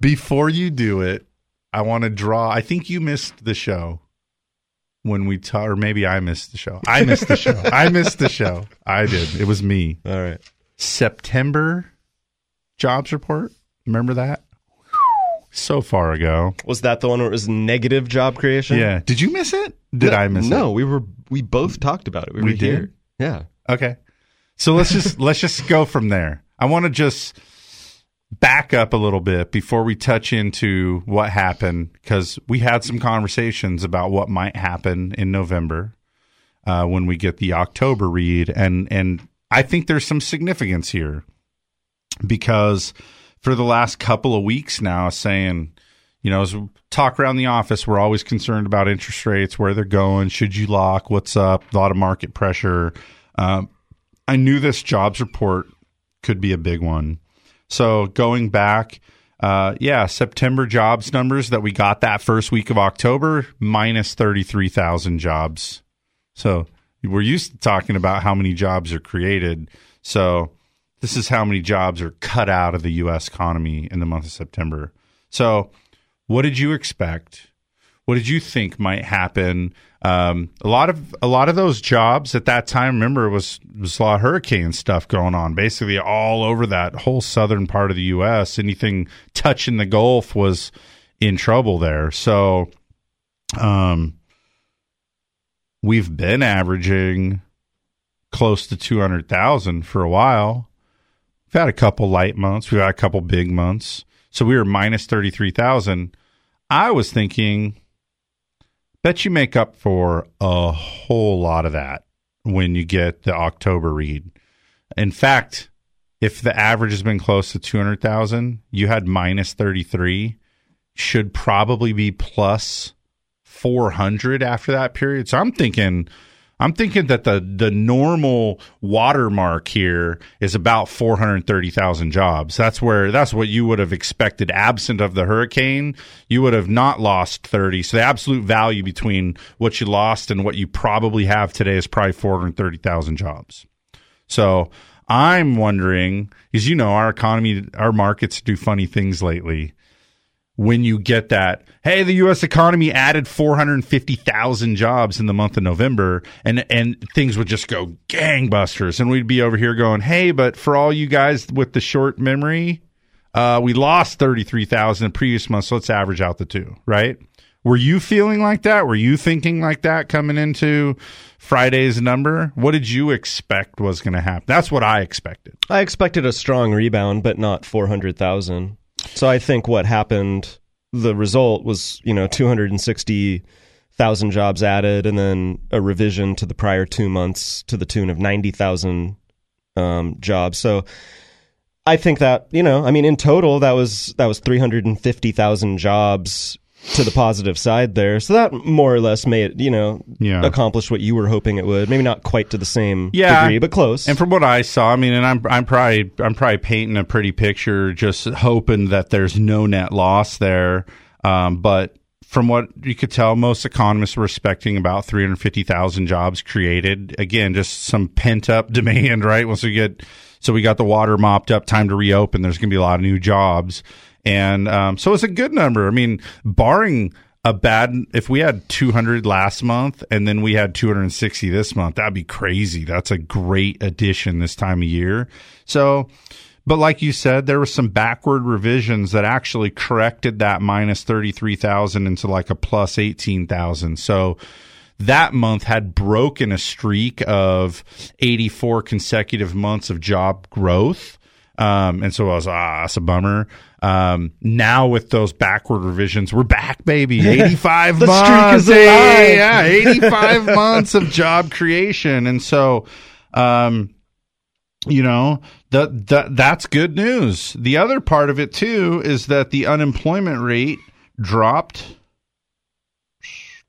Before you do it, I want to draw. I think you missed the show when we talked, or maybe I missed the show. I missed the show. I missed the show. I did. It was me. All right. September jobs report. Remember that? So far ago. Was that the one where it was negative job creation? Yeah. Did you miss it? Did No- I miss it? No, we were we both talked about it. We, We were here. did? Yeah. Okay. So let's just let's just go from there. I want to just back up a little bit before we touch into what happened because we had some conversations about what might happen in November uh, when we get the October read, and and I think there's some significance here because for the last couple of weeks now, saying. You know, as talk around the office, we're always concerned about interest rates, where they're going. Should you lock? What's up? A lot of market pressure. Um, I knew this jobs report could be a big one. So going back, uh, yeah, September jobs numbers that we got that first week of October minus thirty three thousand jobs. So we're used to talking about how many jobs are created. So this is how many jobs are cut out of the U.S. economy in the month of September. So what did you expect? What did you think might happen? Um, a lot of a lot of those jobs at that time, remember, it was was a lot of hurricane stuff going on, basically all over that whole southern part of the U.S. Anything touching the Gulf was in trouble there. So, um, we've been averaging close to two hundred thousand for a while. We've had a couple light months. We've had a couple big months. So we were minus 33,000. I was thinking, bet you make up for a whole lot of that when you get the October read. In fact, if the average has been close to 200,000, you had minus 33, should probably be plus 400 after that period. So I'm thinking I'm thinking that the the normal watermark here is about 430,000 jobs. That's where that's what you would have expected absent of the hurricane. You would have not lost 30. So the absolute value between what you lost and what you probably have today is probably 430,000 jobs. So I'm wondering, because you know our economy, our markets do funny things lately. When you get that, hey, the U.S. economy added 450,000 jobs in the month of November, and and things would just go gangbusters, and we'd be over here going, hey, but for all you guys with the short memory, uh, we lost 33,000 in previous month, so let's average out the two, right? Were you feeling like that? Were you thinking like that coming into Friday's number? What did you expect was going to happen? That's what I expected. I expected a strong rebound, but not 400,000. So I think what happened, the result was, you know, 260,000 jobs added and then a revision to the prior two months to the tune of 90,000 um, jobs. So I think that, you know, I mean, in total, that was, that was 350,000 jobs to the positive side there. So that more or less made, you know, Yeah. accomplish what you were hoping it would. Maybe not quite to the same yeah, degree, but close. And from what I saw, I mean, and I'm I'm probably I'm probably painting a pretty picture, just hoping that there's no net loss there. Um, but from what you could tell, most economists were expecting about 350,000 jobs created. Again, just some pent up demand, right? Once we get, so we got the water mopped up, time to reopen. There's going to be a lot of new jobs. And um, so it's a good number. I mean, barring a bad, if we had 200 last month and then we had 260 this month, that'd be crazy. That's a great addition this time of year. So, but like you said, there were some backward revisions that actually corrected that minus 33,000 into like a plus 18,000. So that month had broken a streak of 84 consecutive months of job growth. Um, and so I was, ah, that's a bummer. Um, now with those backward revisions, we're back, baby. 85 The streak months. is alive. Hey, yeah, 85 months of job creation. And so, um, you know that that that's good news. The other part of it too is that the unemployment rate dropped.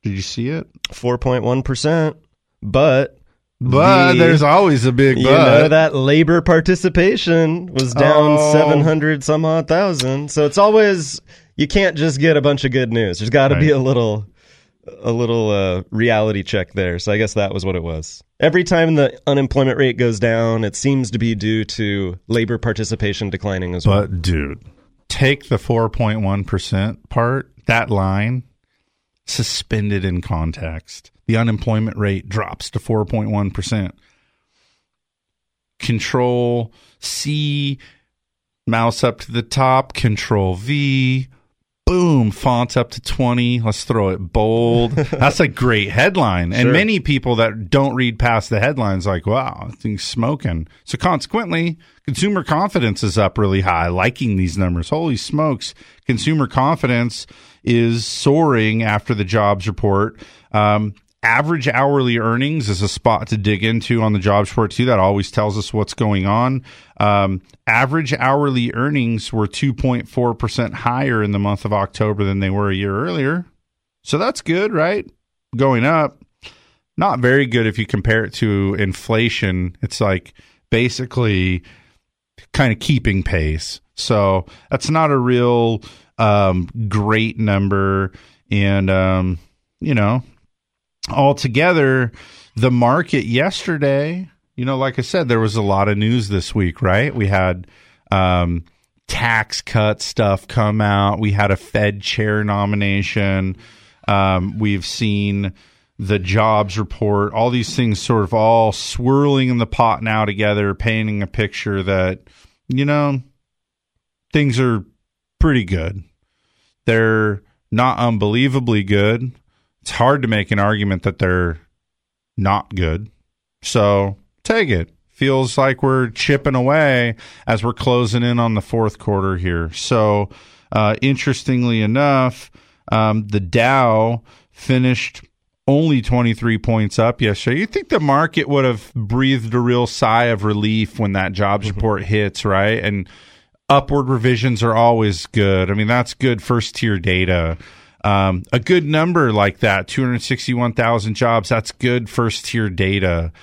Did you see it? Four point one percent, but But the- there's always a big you but. know that labor participation was down Oh. seven hundred some odd thousand. So it's always you can't just get a bunch of good news. There's got to be a little a little uh, reality check there. So I guess that was what it was. Every time the unemployment rate goes down, it seems to be due to labor participation declining as well. But dude, take the 4.1% part, that line suspended in context. The unemployment rate drops to 4.1%. Control C, mouse up to the top, control V, boom, font up to 20. Let's throw it bold. That's a great headline. And many people that don't read past the headlines like, wow, thing's smoking. So consequently, consumer confidence is up really high, liking these numbers. Holy smokes. Consumer confidence is soaring after the jobs report. Um, average hourly earnings is a spot to dig into on the jobs report too. That always tells us what's going on. Um, average hourly earnings were 2.4% higher in the month of October than they were a year earlier. So that's good, right? Going up. Not very good if you compare it to inflation. It's like basically kind of keeping pace. So that's not a real um, great number. And, um, you know, altogether, the market yesterday, you know, like I said, there was a lot of news this week, right? We had um, tax cut stuff come out. We had a Fed chair nomination. Um, we've seen the jobs report, all these things sort of all swirling in the pot now together, painting a picture that, you know, things are pretty good. They're not unbelievably good. It's hard to make an argument that they're not good. So take it. Feels like we're chipping away as we're closing in on the fourth quarter here. So, uh, interestingly enough, um, the Dow finished only 23 points up yesterday. You think the market would have breathed a real sigh of relief when that jobs report hits, right? And upward revisions are always good. I mean, that's good first tier data. Um, a good number like that, 261,000 jobs, that's good first tier data.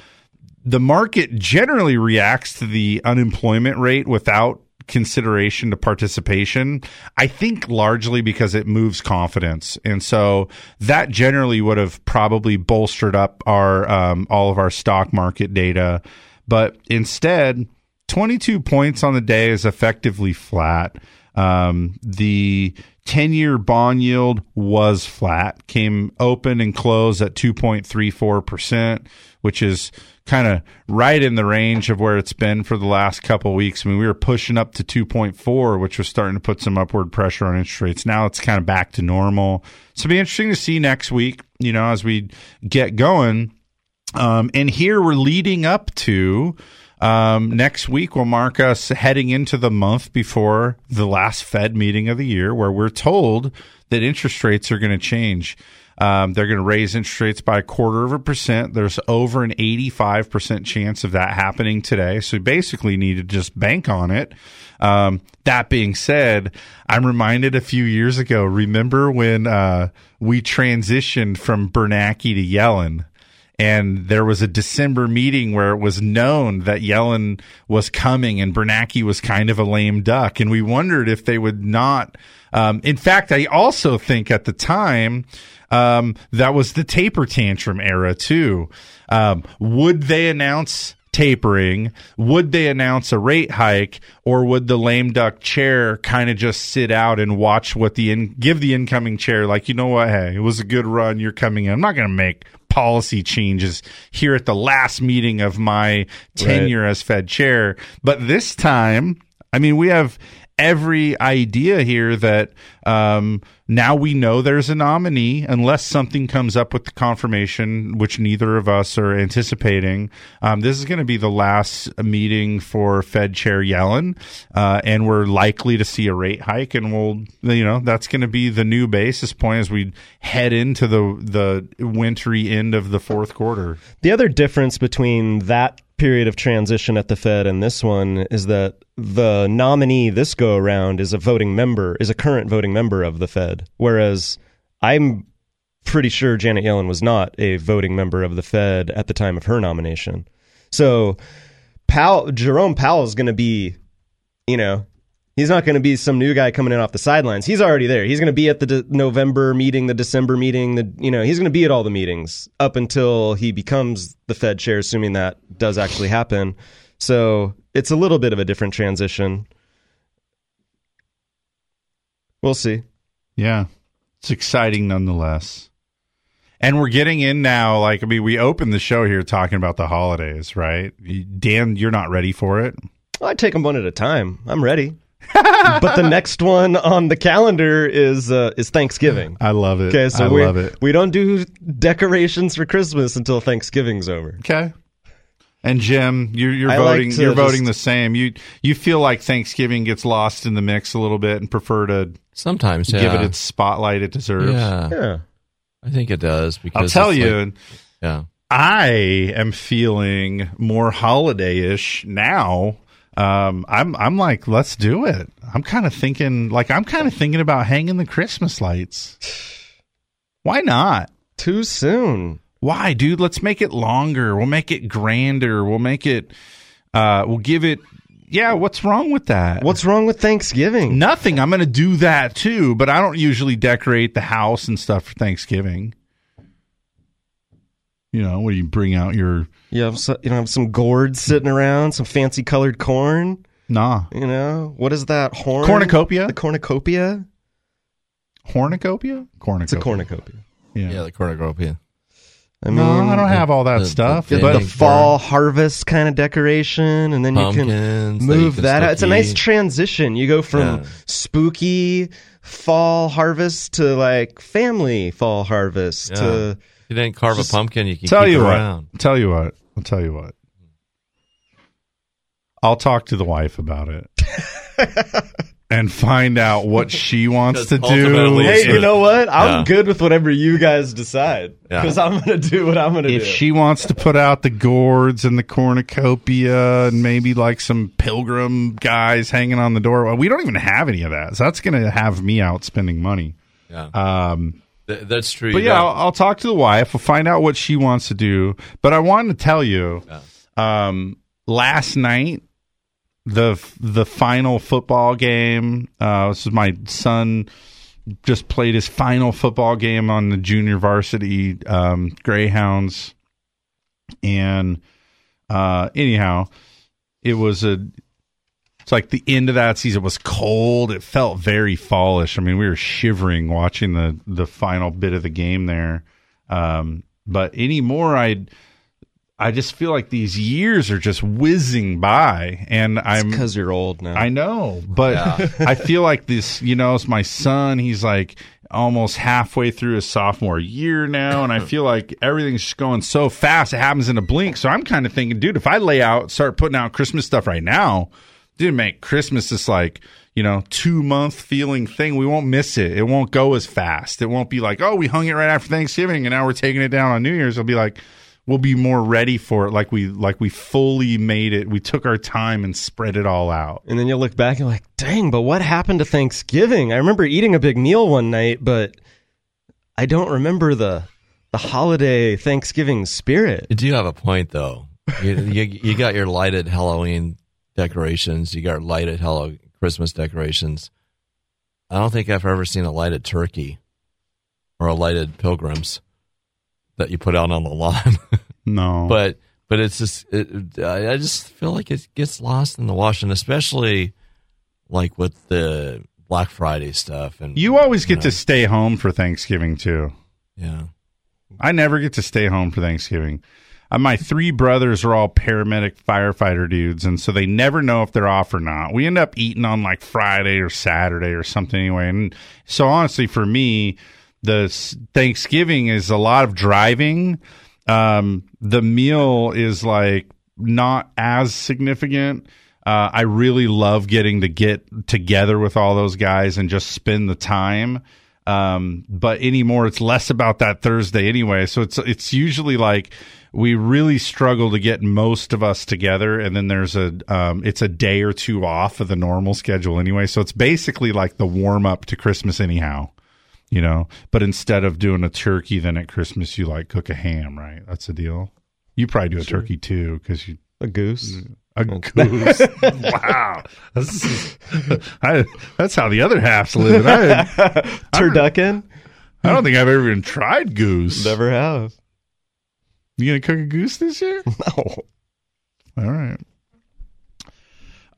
The market generally reacts to the unemployment rate without consideration to participation. I think largely because it moves confidence. And so that generally would have probably bolstered up our, um, all of our stock market data. But instead, 22 points on the day is effectively flat. Um, the 10 year bond yield was flat, came open and closed at 2.34%, which is kind of right in the range of where it's been for the last couple weeks. I mean, we were pushing up to 2.4, which was starting to put some upward pressure on interest rates. Now it's kind of back to normal. So it'll be interesting to see next week, you know, as we get going. Um, and here we're leading up to um, next week will mark us heading into the month before the last Fed meeting of the year, where we're told that interest rates are going to change. Um, they're going to raise interest rates by a quarter of a percent. There's over an 85% chance of that happening today. So we basically need to just bank on it. Um, that being said, I'm reminded a few years ago, remember when uh, we transitioned from Bernanke to Yellen? And there was a December meeting where it was known that Yellen was coming and Bernanke was kind of a lame duck. And we wondered if they would not. Um, in fact, I also think at the time, um, that was the taper tantrum era too. Um, would they announce tapering? Would they announce a rate hike, or would the lame duck chair kind of just sit out and watch what the in, give the incoming chair like, you know what? Hey, it was a good run. You're coming in. I'm not going to make policy changes here at the last meeting of my tenure as Fed chair. But this time, I mean, we have every idea here that um, now we know there's a nominee, unless something comes up with the confirmation, which neither of us are anticipating. Um, this is going to be the last meeting for Fed Chair Yellen, uh, and we're likely to see a rate hike, and we'll, you know, that's going to be the new basis point as we head into the the wintry end of the fourth quarter. The other difference between that period of transition at the Fed and this one is that the nominee this go around is a voting member, is a current voting member of the Fed, whereas I'm pretty sure Janet Yellen was not a voting member of the Fed at the time of her nomination. So Powell, Jerome Powell is going to be, you know, he's not going to be some new guy coming in off the sidelines. He's already there. He's going to be at the de- November meeting, the December meeting, the you know, he's going to be at all the meetings up until he becomes the Fed chair, assuming that does actually happen. So it's a little bit of a different transition. We'll see. Yeah. It's exciting nonetheless. And we're getting in now. Like, I mean, we opened the show here talking about the holidays, right? Dan, you're not ready for it. Well, I take them one at a time. I'm ready. But the next one on the calendar is uh, is Thanksgiving. I love it. Okay, so I we love it. we don't do decorations for Christmas until Thanksgiving's over. Okay. And Jim, you're you're I like voting. you're voting the same. You you feel like Thanksgiving gets lost in the mix a little bit, and prefer to Sometimes, give yeah. it its spotlight it deserves. Yeah. Yeah. I think it does because I'll tell you. like- yeah. I am feeling more holiday-ish now. Um, I'm I'm like, let's do it. I'm kind of thinking, like, I'm kind of thinking about hanging the Christmas lights. Why not? Too soon. Why, dude? Let's make it longer. We'll make it grander. We'll make it. Uh, we'll give it. Yeah, what's wrong with that? What's wrong with Thanksgiving? Nothing. I'm going to do that too, but I don't usually decorate the house and stuff for Thanksgiving. You know, when you bring out your You have so, you know have some gourds sitting around, some fancy colored corn. nah You know what is that horn? cornucopia, The cornucopia. cornucopia, cornucopia. It's a cornucopia. Yeah. Yeah, the cornucopia. I no, mean, I don't have all that the- stuff. the- the, but the fall harvest kind of decoration, and then you can move that. out. It's a nice transition. You go from Yeah. spooky fall harvest to like family fall harvest Yeah. to If you didn't carve Just a pumpkin, you can tell keep you it what. around. Tell you what. I'll tell you what. I'll talk to the wife about it. and find out what she wants to do. Hey, you know what? I'm Yeah. good with whatever you guys decide Yeah. because I'm gonna do what I'm gonna do. if she wants to put out the gourds and the cornucopia and maybe like some pilgrim guys hanging on the door, well, we don't even have any of that. So that's going to have me out spending money. Yeah, Um, Th- that's true. but yeah, I'll, I'll talk to the wife. We'll find out what she wants to do. But I wanted to tell you, um, last night the the final football game. Uh, this is my son just played his final football game on the junior varsity um, Greyhounds, and uh, anyhow, it was a. It's like the end of that season was cold. It felt very fallish. I mean, we were shivering watching the the final bit of the game there. Um, but anymore, I I just feel like these years are just whizzing by, and I'm because you're old now. I know, but I feel like this, you know, it's my son. He's like almost halfway through his sophomore year now, and I feel like everything's just going so fast. It happens in a blink. So I'm kind of thinking, dude, if I lay out, start putting out Christmas stuff right now, dude, make Christmas this like, you know, two month feeling thing. We won't miss it. It won't go as fast. It won't be like, oh, we hung it right after Thanksgiving and now we're taking it down on New Year's. It'll be like, we'll be more ready for it. Like we, like we fully made it. We took our time and spread it all out. And then you'll look back and like, dang, but what happened to Thanksgiving? I remember eating a big meal one night, but I don't remember the the holiday Thanksgiving spirit. You do have a point, though. You, you, you got your lighted Halloween decorations. You got lighted Hello Christmas decorations. I don't think I've ever seen a lighted turkey or a lighted pilgrims that you put out on the lawn. No, but but it's just it, I just feel like it gets lost in the wash, and especially like with the Black Friday stuff. And You always get know. to stay home for Thanksgiving too. Yeah. I never get to stay home for Thanksgiving. Uh, my three brothers are all paramedic firefighter dudes, and so they never know if they're off or not. We end up eating on like Friday or Saturday or something anyway. And so honestly, for me, the Thanksgiving is a lot of driving. Um, the meal is like not as significant. Uh, I really love getting to get together with all those guys and just spend the time. Um, but anymore, it's less about that Thursday anyway. So it's it's usually like we really struggle to get most of us together, and then there's a um, it's a day or two off of the normal schedule anyway. So it's basically like the warm up to Christmas anyhow you know. But instead of doing a turkey, then at Christmas you like cook a ham, right? That's the deal. You probably do a Sure. turkey too, because you a goose. A goose. wow, that's, I, that's how the other half's living. I, Turducken. I don't think I've ever even tried goose. Never have. You gonna cook a goose this year? No. All right.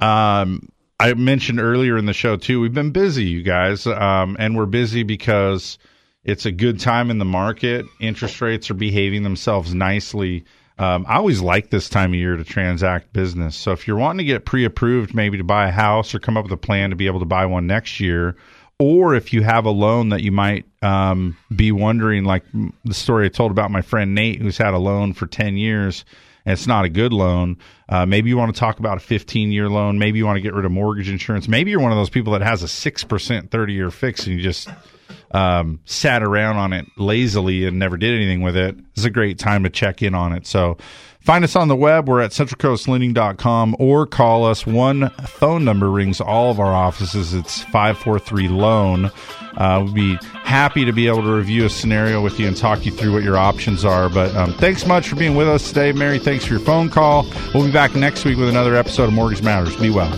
Um, I mentioned earlier in the show too. We've been busy, you guys, um, and we're busy because it's a good time in the market. Interest rates are behaving themselves nicely. Um, I always like this time of year to transact business. So if you're wanting to get pre-approved, maybe to buy a house or come up with a plan to be able to buy one next year, or if you have a loan that you might um, be wondering, like the story I told about my friend Nate, who's had a loan for 10 years and it's not a good loan. Uh, maybe you want to talk about a 15 year loan. Maybe you want to get rid of mortgage insurance. Maybe you're one of those people that has a 6% 30 year fix and you just um, sat around on it lazily and never did anything with it. It's a great time to check in on it. So find us on the web. We're at centralcoastlending.com or call us. One phone number rings all of our offices. It's 543 loan. Uh, we'd be happy to be able to review a scenario with you and talk you through what your options are. But um, thanks much for being with us today, Mary. Thanks for your phone call. We'll be back next week with another episode of Mortgage Matters. Be well.